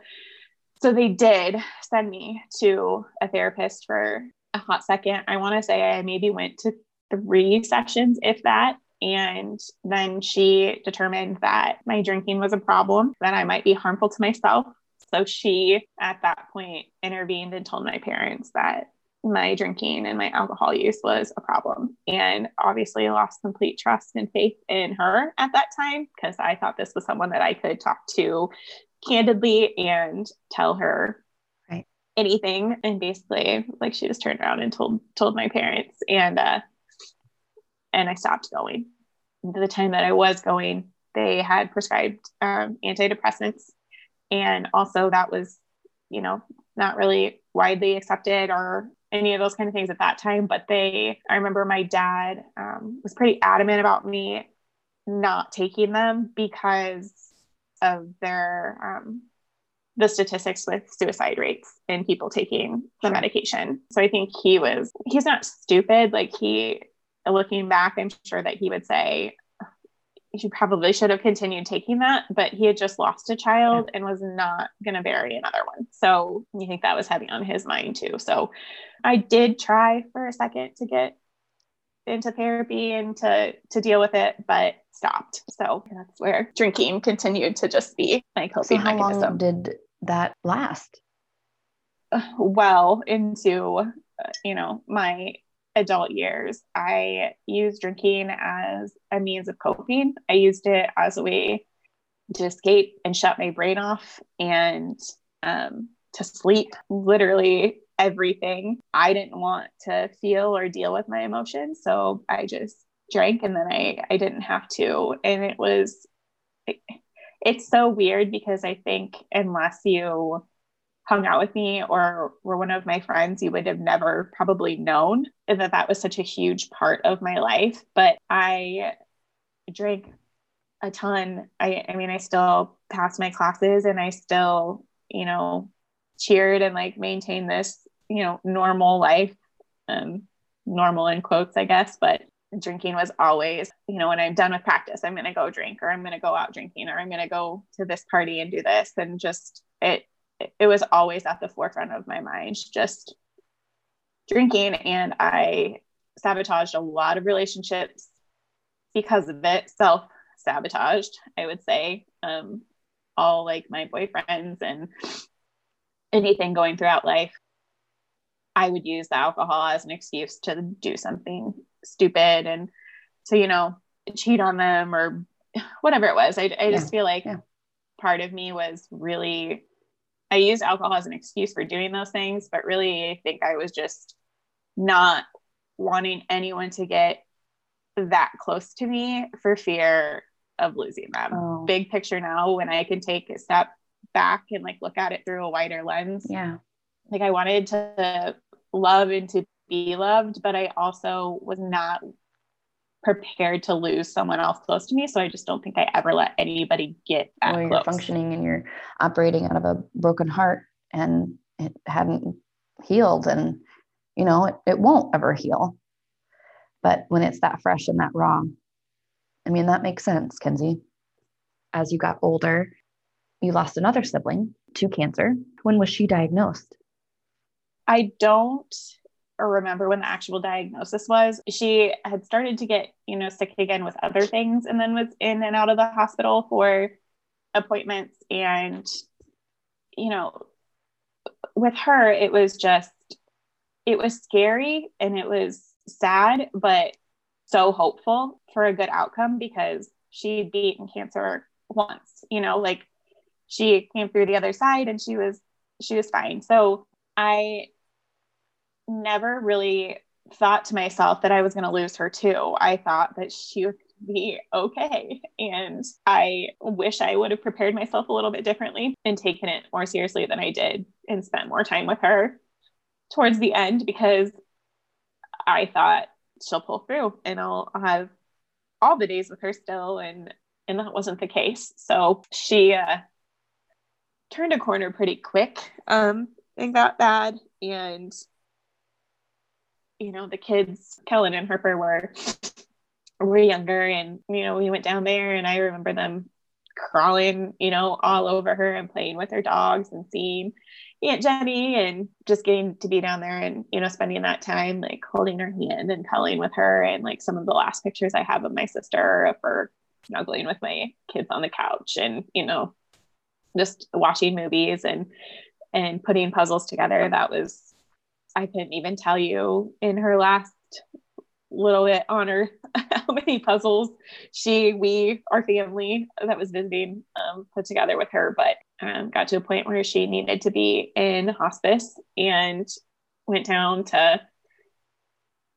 So they did send me to a therapist for a hot second. I want to say I maybe went to three sessions, if that. And then she determined that my drinking was a problem, that I might be harmful to myself. So she, at that point, intervened and told my parents that my drinking and my alcohol use was a problem. And obviously, lost complete trust and faith in her at that time because I thought this was someone that I could talk to candidly and tell her right. anything. And basically, like she just turned around and told told my parents, and uh, and I stopped going. The time that I was going, they had prescribed um, antidepressants, and also that was, you know, not really widely accepted or any of those kind of things at that time. But they, I remember my dad um, was pretty adamant about me not taking them because of their um, the statistics with suicide rates in people taking the medication. So I think he was he's not stupid. Like he looking back, I'm sure that he would say he probably should have continued taking that, but he had just lost a child and was not going to bury another one. So you think that was heavy on his mind too. So I did try for a second to get into therapy and to to deal with it, but stopped. So that's where drinking continued to just be my coping so how mechanism. long did that last? (sighs) Well, into you know my adult years, I used drinking as a means of coping. I used it as a way to escape and shut my brain off and um, to sleep. Literally everything. I didn't want to feel or deal with my emotions. So I just drank and then I, I didn't have to. And it was, it, it's so weird because I think unless you hung out with me or were one of my friends, you would have never probably known that that was such a huge part of my life. But I drank a ton. I, I mean, I still passed my classes and I still, you know, cheered and like maintained this, you know, normal life, um, normal in quotes, I guess. But drinking was always, you know, when I'm done with practice, I'm going to go drink or I'm going to go out drinking or I'm going to go to this party and do this. And just it, it was always at the forefront of my mind, just drinking. And I sabotaged a lot of relationships because of it, self sabotaged, I would say. Um, all like my boyfriends and anything going throughout life, I would use the alcohol as an excuse to do something stupid and to, you know, cheat on them or whatever it was. I, I just feel like yeah. part of me was really I used alcohol as an excuse for doing those things, but really, I think I was just not wanting anyone to get that close to me for fear of losing them. Oh. Big picture now, when I can take a step back and like look at it through a wider lens. Yeah. Like I wanted to love and to be loved, but I also was not prepared to lose someone else close to me. So I just don't think I ever let anybody get that well, you're functioning and you're operating out of a broken heart and it hadn't healed and you know it, it won't ever heal. But when it's that fresh and that raw, I mean that makes sense, Kinzy. As you got older, you lost another sibling to cancer. When was she diagnosed? I don't remember when the actual diagnosis was. She had started to get, you know, sick again with other things and then was in and out of the hospital for appointments. And, you know, with her, it was just, it was scary and it was sad, but so hopeful for a good outcome because she'd beaten cancer once, you know, like she came through the other side and she was, she was fine. So I never really thought to myself that I was going to lose her too. I thought that she would be okay. And I wish I would have prepared myself a little bit differently and taken it more seriously than I did and spent more time with her towards the end because I thought she'll pull through and I'll, have all the days with her still. And and that wasn't the case. So she uh, turned a corner pretty quick. Um, it got bad, and you know the kids, Kellen and Harper were were younger, and you know we went down there, and I remember them crawling, you know, all over her and playing with her dogs and seeing Aunt Jenny and just getting to be down there and, you know, spending that time like holding her hand and cuddling with her. And like some of the last pictures I have of my sister of her snuggling with my kids on the couch and, you know, just watching movies and and putting puzzles together. That was I couldn't even tell you in her last little bit on her (laughs) how many puzzles she, we, our family that was visiting um, put together with her, but um, got to a point where she needed to be in hospice and went down to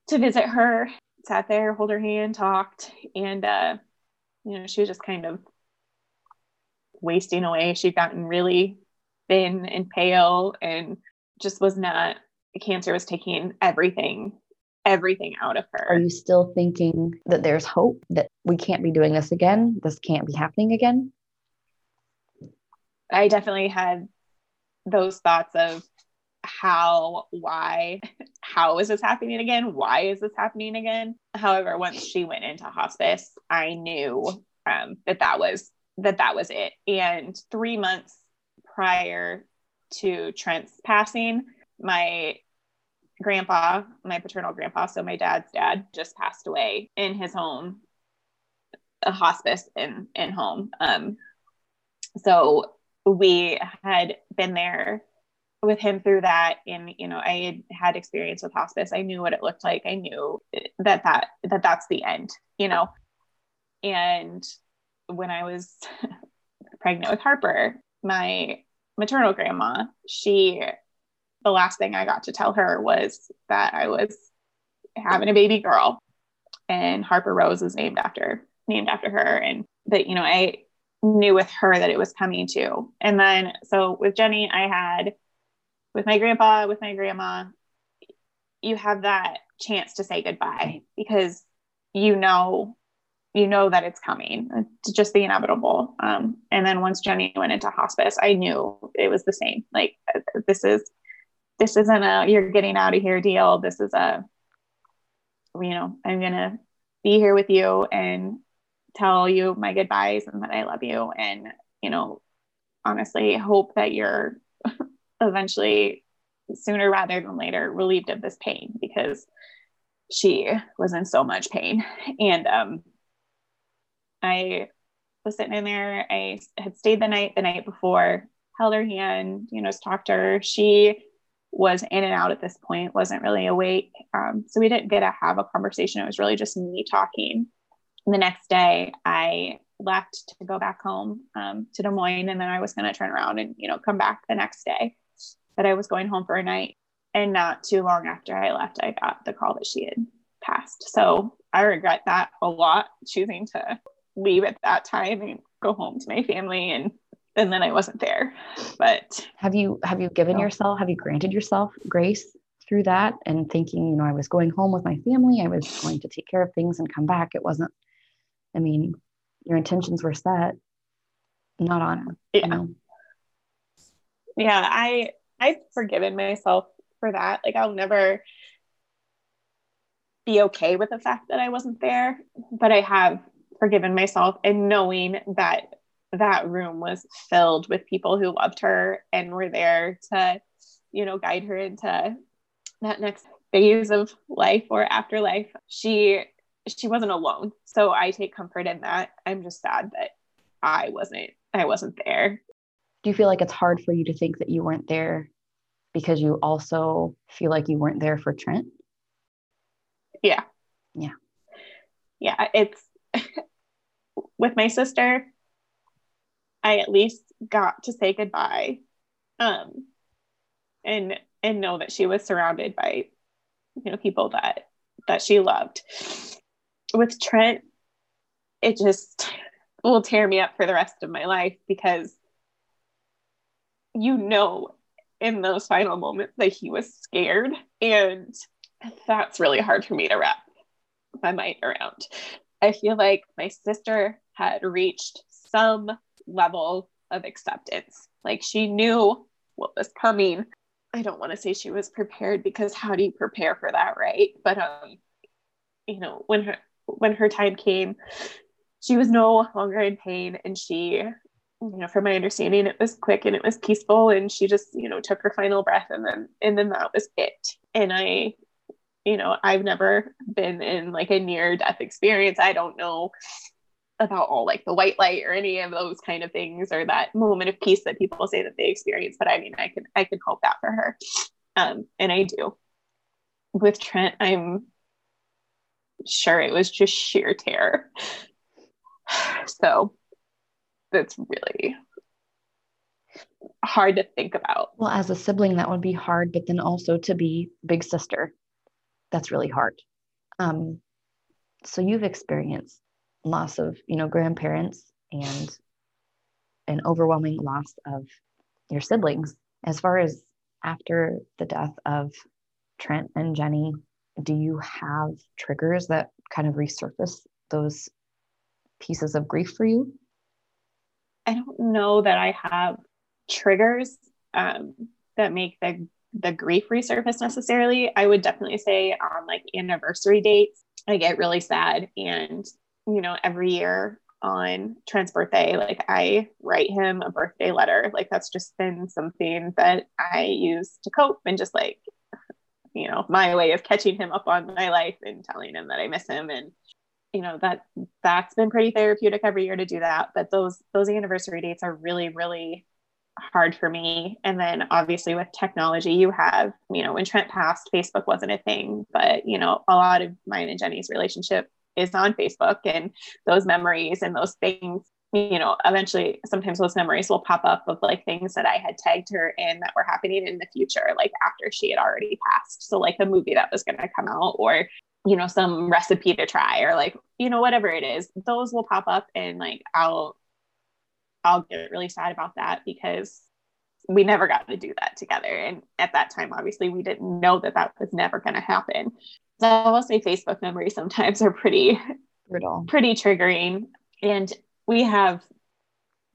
to visit her, sat there, hold her hand, talked, and uh, you know, she was just kind of wasting away. She'd gotten really thin and pale and just was not cancer was taking everything everything out of her. Are you still thinking that there's hope that we can't be doing this again? This can't be happening again? I definitely had those thoughts of how, why, how is this happening again? Why is this happening again? However, once she went into hospice, I knew um, that that was that that was it. And three months prior to Trent's passing, my grandpa, my paternal grandpa, so my dad's dad, just passed away in his home, a hospice in in home. Um, so we had been there with him through that and you know i had had experience with hospice. I knew what it looked like. I knew that that that that's the end you know? And when i was (laughs) pregnant with harper my maternal grandma she the last thing I got to tell her was that I was having a baby girl and Harper Rose was named after named after her and that you know I knew with her that it was coming too. And then so with Jenny I had with my grandpa with my grandma you have that chance to say goodbye because you know you know that it's coming. It's just the inevitable. Um, and then once jenny went into hospice i knew it was the same. Like this is this isn't a you're getting out of here deal. This is a, you know, I'm going to be here with you and tell you my goodbyes and that I love you. And, you know, honestly, hope that you're (laughs) eventually sooner rather than later relieved of this pain because she was in so much pain. And um, I was sitting in there. I had stayed the night the night before, held her hand, you know, talked to her. She was in and out at this point, wasn't really awake. Um, so we didn't get to have a conversation. It was really just me talking. And the next day, I left to go back home um, to Des Moines, and then I was going to turn around and you know come back the next day. That I was going home for a night, and not too long after I left, I got the call that she had passed. So I regret that a lot, choosing to leave at that time and go home to my family and and then I wasn't there. But have you have you given yourself have you granted yourself grace through that and thinking, you know, I was going home with my family, I was going to take care of things and come back. It wasn't I mean, your intentions were set, not on, yeah. you know. Yeah, I I've forgiven myself for that. Like I'll never be okay with the fact that I wasn't there, but I have forgiven myself and knowing that that room was filled with people who loved her and were there to, you know, guide her into that next phase of life or afterlife. She she wasn't alone. So I take comfort in that. I'm just sad that I wasn't I wasn't there. Do you feel like it's hard for you to think that you weren't there because you also feel like you weren't there for Trent? Yeah. Yeah. Yeah, it's (laughs) with my sister, I at least got to say goodbye um, and and know that she was surrounded by you know people that that she loved. With Trent, it just will tear me up for the rest of my life because you know in those final moments that he was scared and that's really hard for me to wrap my mind around I feel like my sister had reached some level of acceptance. Like she knew what was coming. I don't want to say she was prepared because how do you prepare for that, right? But um, you know, when her when her time came, she was no longer in pain and she you know from my understanding it was quick and it was peaceful and she just you know took her final breath and then and then that was it and i you know i've never been in like a near death experience i don't know about all like the white light or any of those kind of things or that moment of peace that people say that they experience but i mean i can i can hope that for her. Um and i do. With trent i'm sure it was just sheer terror. (sighs) So that's really hard to think about. Well as a sibling that would be hard but then also to be big sister that's really hard. Um so you've experienced loss of you know grandparents and an overwhelming loss of your siblings as far as after the death of trent and jenny do you have triggers that kind of resurface those pieces of grief for you? I don't know that i have triggers um, that make the the grief resurface necessarily. I would definitely say on like anniversary dates i get really sad and you know, every year on Trent's birthday, like I write him a birthday letter. Like that's just been something that I use to cope and just like, you know, my way of catching him up on my life and telling him that I miss him. And, you know, that that's been pretty therapeutic every year to do that. But those those anniversary dates are really, really hard for me. And then obviously with technology, you have, you know, when Trent passed, Facebook wasn't a thing, but you know, a lot of mine and Jenny's relationship is on Facebook and those memories and those things you know, eventually sometimes those memories will pop up of like things that I had tagged her in that were happening in the future, like after she had already passed. So, like a movie that was going to come out, or, you know, some recipe to try, or like, you know, whatever it is, those will pop up and like I'll, I'll get really sad about that because we never got to do that together. And at that time, obviously, we didn't know that that was never going to happen. I will say Facebook memories sometimes are pretty brutal, pretty triggering. And we have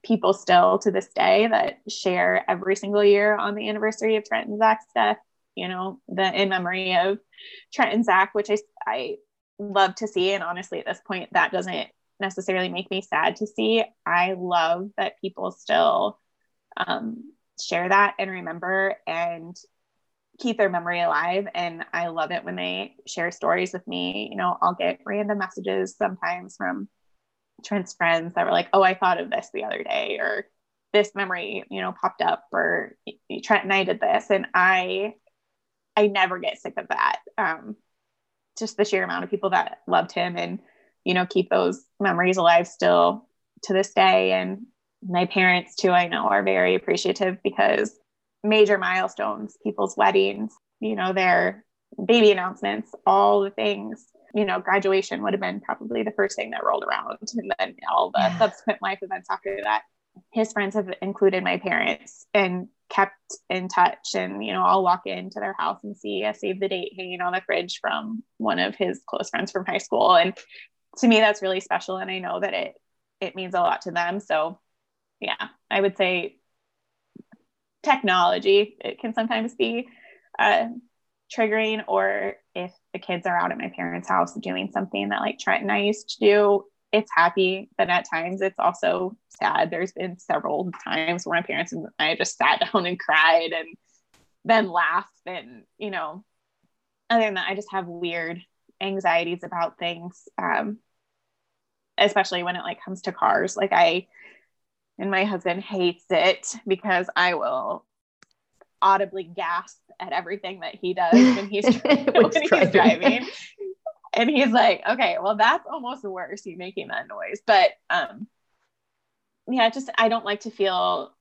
people still to this day that share every single year on the anniversary of Trent and Zach's death, you know, the in memory of Trent and Zach, which I, I love to see. And honestly, at this point, that doesn't necessarily make me sad to see. I love that people still um, share that and remember and keep their memory alive. And I love it when they share stories with me. You know, I'll get random messages sometimes from Trent's friends that were like, oh, I thought of this the other day, or this memory, you know, popped up, or Trent and I did this. And I, I never get sick of that. Um, just the sheer amount of people that loved him and, you know, keep those memories alive still to this day. And my parents, too, I know are very appreciative because major milestones, people's weddings, you know, their baby announcements, all the things. You know, graduation would have been probably the first thing that rolled around, (laughs) and then all the yeah. subsequent life events after that. His friends have included my parents and kept in touch. And, you know, I'll walk into their house and see a save the date hanging on the fridge from one of his close friends from high school. And to me, that's really special. And I know that it, it means a lot to them. So, yeah, I would say technology it can sometimes be uh, triggering or if the kids are out at my parents house doing something that like trent and i used to do it's happy. But at times it's also sad. There's been several times where my parents and i just sat (laughs) down and cried and then laughed and you know other than that i just have weird anxieties about things um, especially when it like comes to cars. Like i and my husband hates it because I will audibly gasp at everything that he does when he's, (laughs) when he's (laughs) driving. and he's like, okay, well, that's almost worse, you making that noise. But um, yeah, just I don't like to feel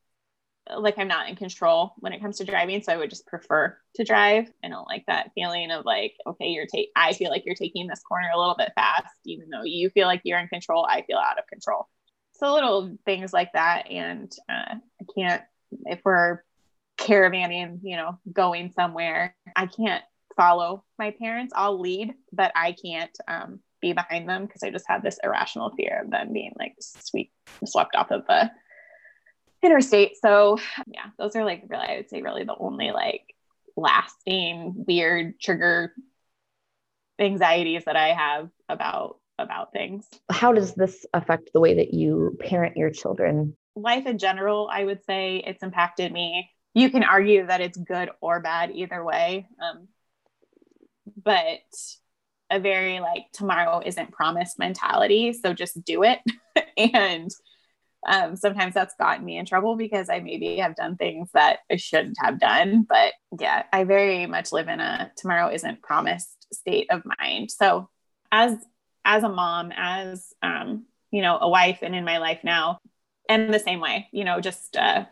like I'm not in control when it comes to driving. So I would just prefer to drive. I don't like that feeling of like, okay, you're take I feel like you're taking this corner a little bit fast, even though you feel like you're in control, I feel out of control so little things like that and uh, i can't if we're caravanning you know going somewhere i can't follow my parents i'll lead but i can't um, be behind them because I just have this irrational fear of them being like sweep swept off of the interstate. So yeah, those are like really, I would say really the only like lasting weird trigger anxieties that I have about about things. How does this affect the way that you parent your children? Life in general, I would say it's impacted me. You can argue that it's good or bad either way. Um, but a very like tomorrow isn't promised mentality. So just do it. (laughs) and um, sometimes that's gotten me in trouble because I maybe have done things that I shouldn't have done. But yeah, I very much live in a tomorrow isn't promised state of mind. So as as a mom, as um, you know, a wife and in my life now, and the same way, you know, just uh,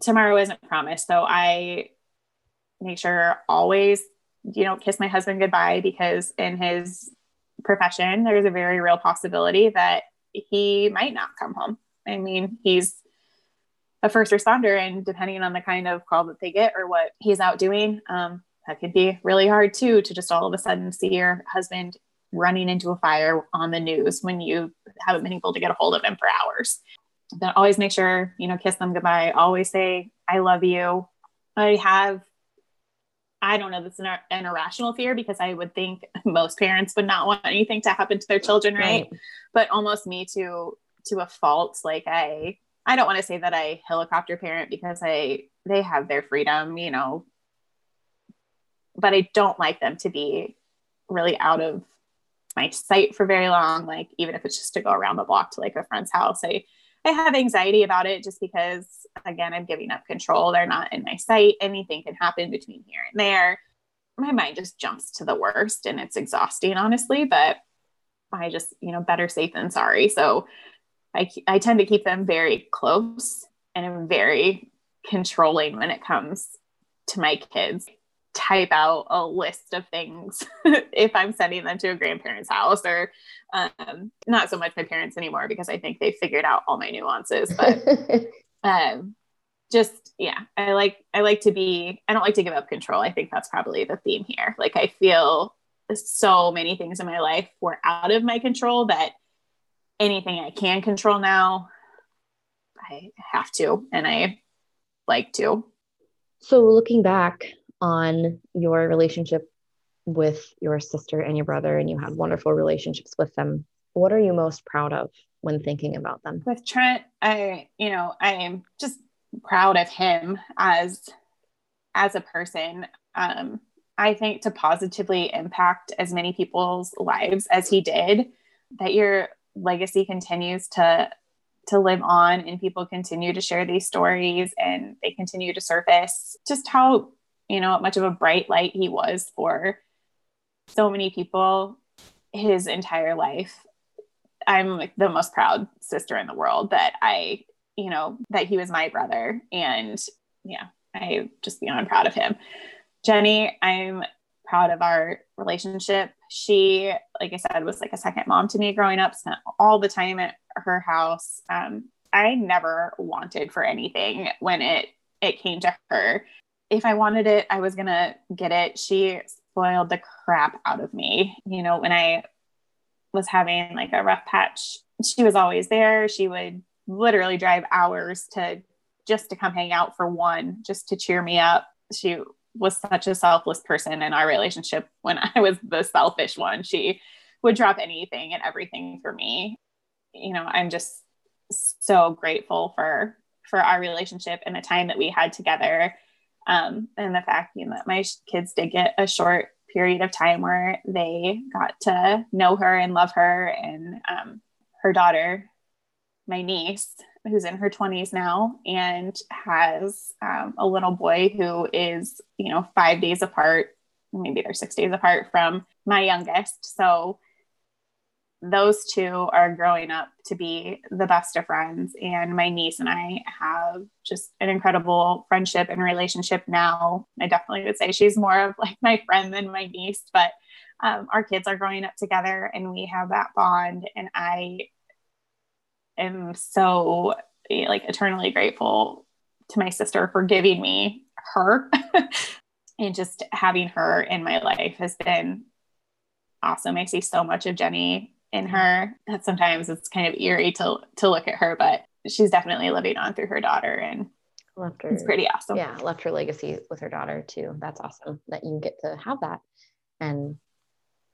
tomorrow isn't promised. So I make sure always, you know, kiss my husband goodbye because in his profession, there's a very real possibility that he might not come home. I mean, he's a first responder, and depending on the kind of call that they get or what he's out doing, um, that could be really hard too to just all of a sudden see your husband running into a fire on the news when you haven't been able to get a hold of him for hours. Then always make sure, you know, kiss them goodbye. Always say, I love you. I have, I don't know, this is an, an irrational fear because I would think most parents would not want anything to happen to their children, right? right. But almost me to to a fault. Like I I don't want to say that I helicopter parent because I they have their freedom, you know, but I don't like them to be really out of my sight for very long. Like even if it's just to go around the block to like a friend's house, I I have anxiety about it just because again I'm giving up control. They're not in my sight. Anything can happen between here and there. My mind just jumps to the worst and it's exhausting, honestly. But I just you know better safe than sorry. So I I tend to keep them very close and I'm very controlling when it comes to my kids type out a list of things (laughs) if I'm sending them to a grandparent's house or um, not so much my parents anymore because I think they figured out all my nuances. But (laughs) um, just yeah, I like I like to be I don't like to give up control. I think that's probably the theme here. Like I feel so many things in my life were out of my control that anything I can control now, I have to and I like to. So looking back, on your relationship with your sister and your brother, and you had wonderful relationships with them. What are you most proud of when thinking about them? With Trent, I, you know, I am just proud of him as as a person. Um, I think to positively impact as many people's lives as he did, that your legacy continues to to live on and people continue to share these stories and they continue to surface just how you know, much of a bright light he was for so many people his entire life. I'm like the most proud sister in the world that I, you know, that he was my brother. And yeah, I just beyond proud of him. Jenny, I'm proud of our relationship. She, like I said, was like a second mom to me growing up, spent all the time at her house. Um, I never wanted for anything when it it came to her if I wanted it, I was going to get it. She spoiled the crap out of me. You know, when I was having like a rough patch, she was always there. She would literally drive hours to just to come hang out for one, just to cheer me up. She was such a selfless person in our relationship when I was the selfish one. She would drop anything and everything for me. You know, I'm just so grateful for for our relationship and the time that we had together um, and the fact you know, that my kids did get a short period of time where they got to know her and love her and um, her daughter my niece who's in her 20s now and has um, a little boy who is you know five days apart maybe they're six days apart from my youngest. So those two are growing up to be the best of friends. And my niece and I have just an incredible friendship and relationship now. I definitely would say she's more of like my friend than my niece, but um, our kids are growing up together and we have that bond. And I am so like eternally grateful to my sister for giving me her (laughs) and just having her in my life has been awesome. I see so much of Jenny in her that sometimes it's kind of eerie to to look at her, but she's definitely living on through her daughter and left her it's pretty awesome. Yeah, left her legacy with her daughter too. That's awesome that you get to have that. And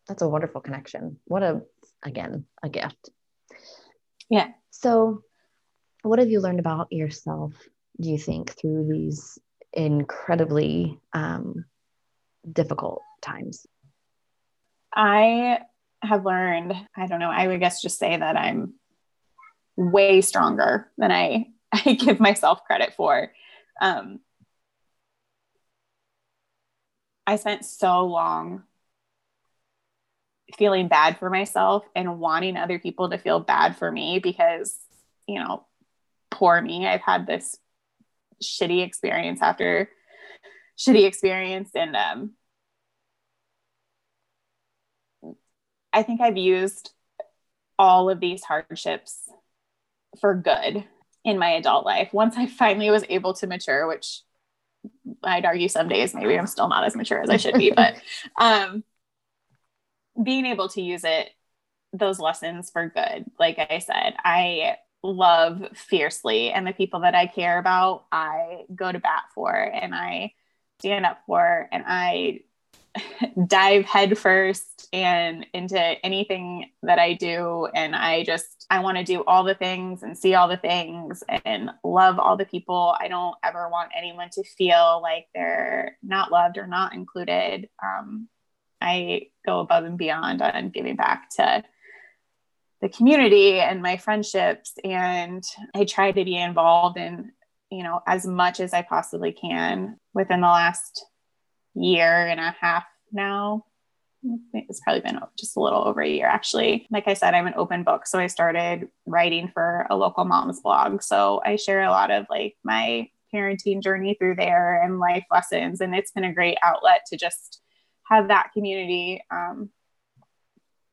that's a wonderful connection. What a again, a gift. Yeah. So what have you learned about yourself, do you think, through these incredibly um, difficult times? I have learned, I don't know, I would guess just say that I'm way stronger than I, (laughs) I give myself credit for. Um, I spent so long feeling bad for myself and wanting other people to feel bad for me because, you know, poor me. I've had this shitty experience after shitty experience. And um, I think I've used all of these hardships for good in my adult life. Once I finally was able to mature, which I'd argue some days maybe I'm still not as mature as I should be, but (laughs) um, being able to use it, those lessons for good. Like I said, I love fiercely, and the people that I care about, I go to bat for and I stand up for, and I (laughs) dive headfirst and into anything that I do. And I just, I want to do all the things and see all the things and love all the people. I don't ever want anyone to feel like they're not loved or not included. Um, I go above and beyond on giving back to the community and my friendships. And I try to be involved in, you know, as much as I possibly can within the last year and a half now. It's probably been just a little over a year, actually. Like I said, I'm an open book. So I started writing for a local mom's blog. So I share a lot of like my parenting journey through there and life lessons. And it's been a great outlet to just have that community um,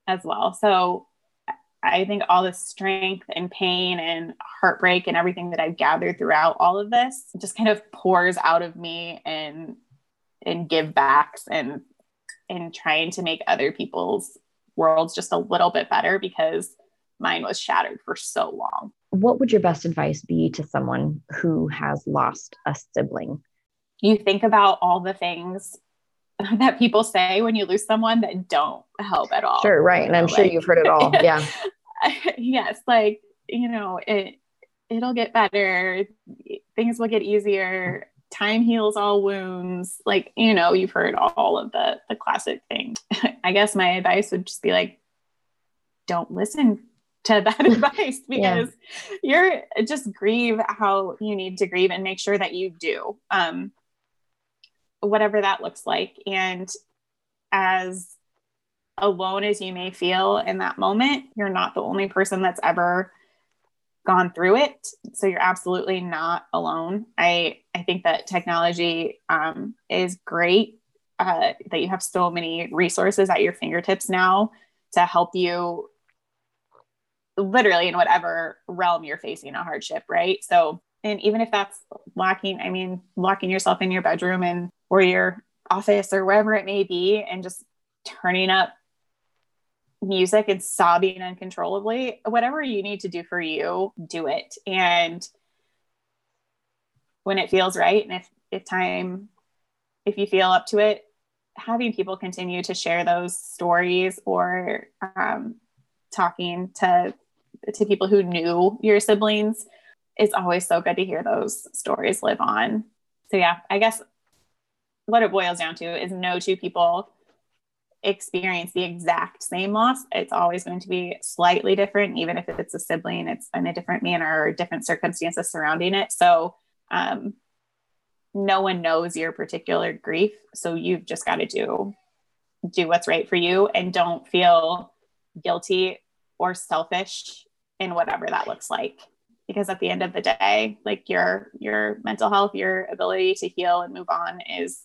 as well. So I think all the strength and pain and heartbreak and everything that I've gathered throughout all of this just kind of pours out of me and and give backs and and trying to make other people's worlds just a little bit better because mine was shattered for so long. What would your best advice be to someone who has lost a sibling? You think about all the things (laughs) that people say when you lose someone that don't help at all. Sure, right. And I'm like, sure you've heard it all. Yeah. (laughs) yes, like, you know, it it'll get better. Things will get easier. Time heals all wounds. Like, you know, you've heard all of the the classic things. (laughs) I guess my advice would just be like don't listen to (laughs) that (laughs) advice because yeah. you're just grieve how you need to grieve and make sure that you do. Um whatever that looks like. And as alone as you may feel in that moment, you're not the only person that's ever gone through it. So you're absolutely not alone. I, I think that technology um, is great, uh, that you have so many resources at your fingertips now to help you literally in whatever realm you're facing a hardship, right? So, and even if that's locking, I mean, locking yourself in your bedroom and or your office or wherever it may be and just turning up music and sobbing uncontrollably whatever you need to do for you do it. And when it feels right and if if time if you feel up to it having people continue to share those stories or um, talking to to people who knew your siblings it's always so good to hear those stories live on. So yeah i guess what it boils down to is no two people experience the exact same loss. It's always going to be slightly different, even if it's a sibling, it's in a different manner or different circumstances surrounding it. So, um, no one knows your particular grief. So you've just got to do do what's right for you and don't feel guilty or selfish in whatever that looks like because at the end of the day like your your mental health your ability to heal and move on is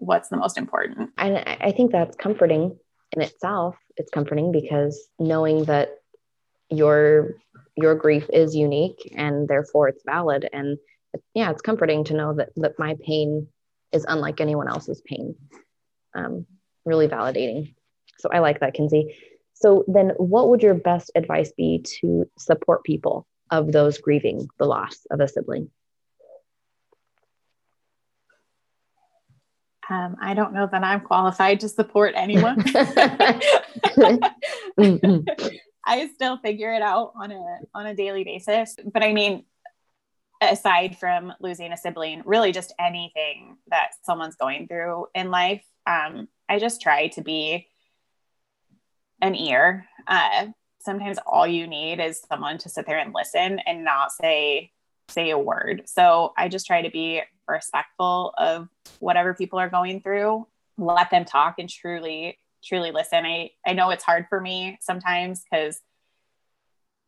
what's the most important. And I think that's comforting in itself. It's comforting because knowing that your your grief is unique and therefore it's valid and yeah it's comforting to know that that my pain is unlike anyone else's pain um, really validating So I like that, Kinzy. So then, what would your best advice be to support people of those grieving the loss of a sibling? Um, I don't know that I'm qualified to support anyone. (laughs) (laughs) mm-hmm. I still figure it out on a on a daily basis. But I mean, aside from losing a sibling, really just anything that someone's going through in life, um, I just try to be an ear. Uh, sometimes all you need is someone to sit there and listen and not say say a word. So I just try to be respectful of whatever people are going through. Let them talk and truly truly listen. I I know it's hard for me sometimes because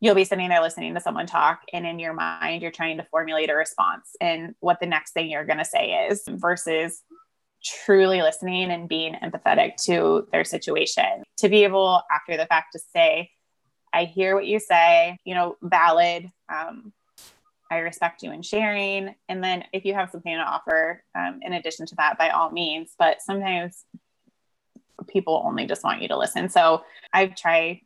you'll be sitting there listening to someone talk and in your mind you're trying to formulate a response and what the next thing you're going to say is versus truly listening and being empathetic to their situation to be able after the fact to say i hear what you say you know valid um, i respect you in sharing and then if you have something to offer um, in addition to that by all means but sometimes people only just want you to listen so i've tried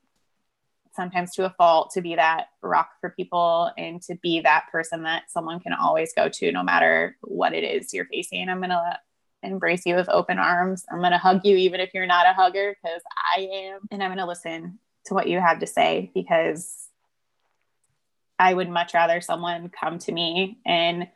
sometimes to a fault to be that rock for people and to be that person that someone can always go to no matter what it is you're facing. I'm going to embrace you with open arms. I'm going to hug you even if you're not a hugger because I am. And I'm going to listen to what you have to say because I would much rather someone come to me and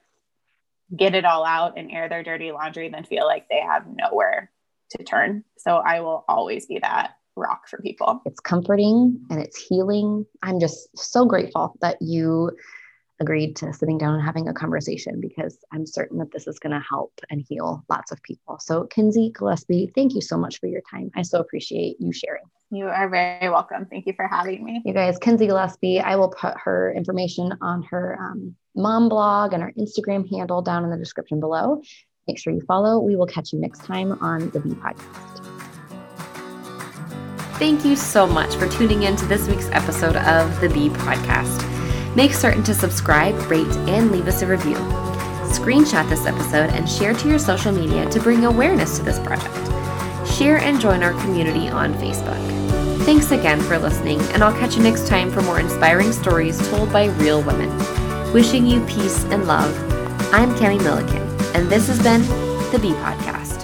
get it all out and air their dirty laundry than feel like they have nowhere to turn. So I will always be that rock for people. It's comforting and it's healing. I'm just so grateful that you agreed to sitting down and having a conversation because I'm certain that this is going to help and heal lots of people. So, Kinzy Gillespie, thank you so much for your time. I so appreciate you sharing. You are very welcome. Thank you for having me. You guys, Kinzy Gillespie, I will put her information on her um, mom blog and her Instagram handle down in the description below. Make sure you follow. We will catch you next time on the Bee Podcast. Thank you so much for tuning in to this week's episode of the Bee Podcast. Make certain to subscribe, rate, and leave us a review. Screenshot this episode and share to your social media to bring awareness to this project. Share and join our community on Facebook. Thanks again for listening, and I'll catch you next time for more inspiring stories told by real women. Wishing you peace and love. I'm Kami Millikin, and this has been the Bee Podcast.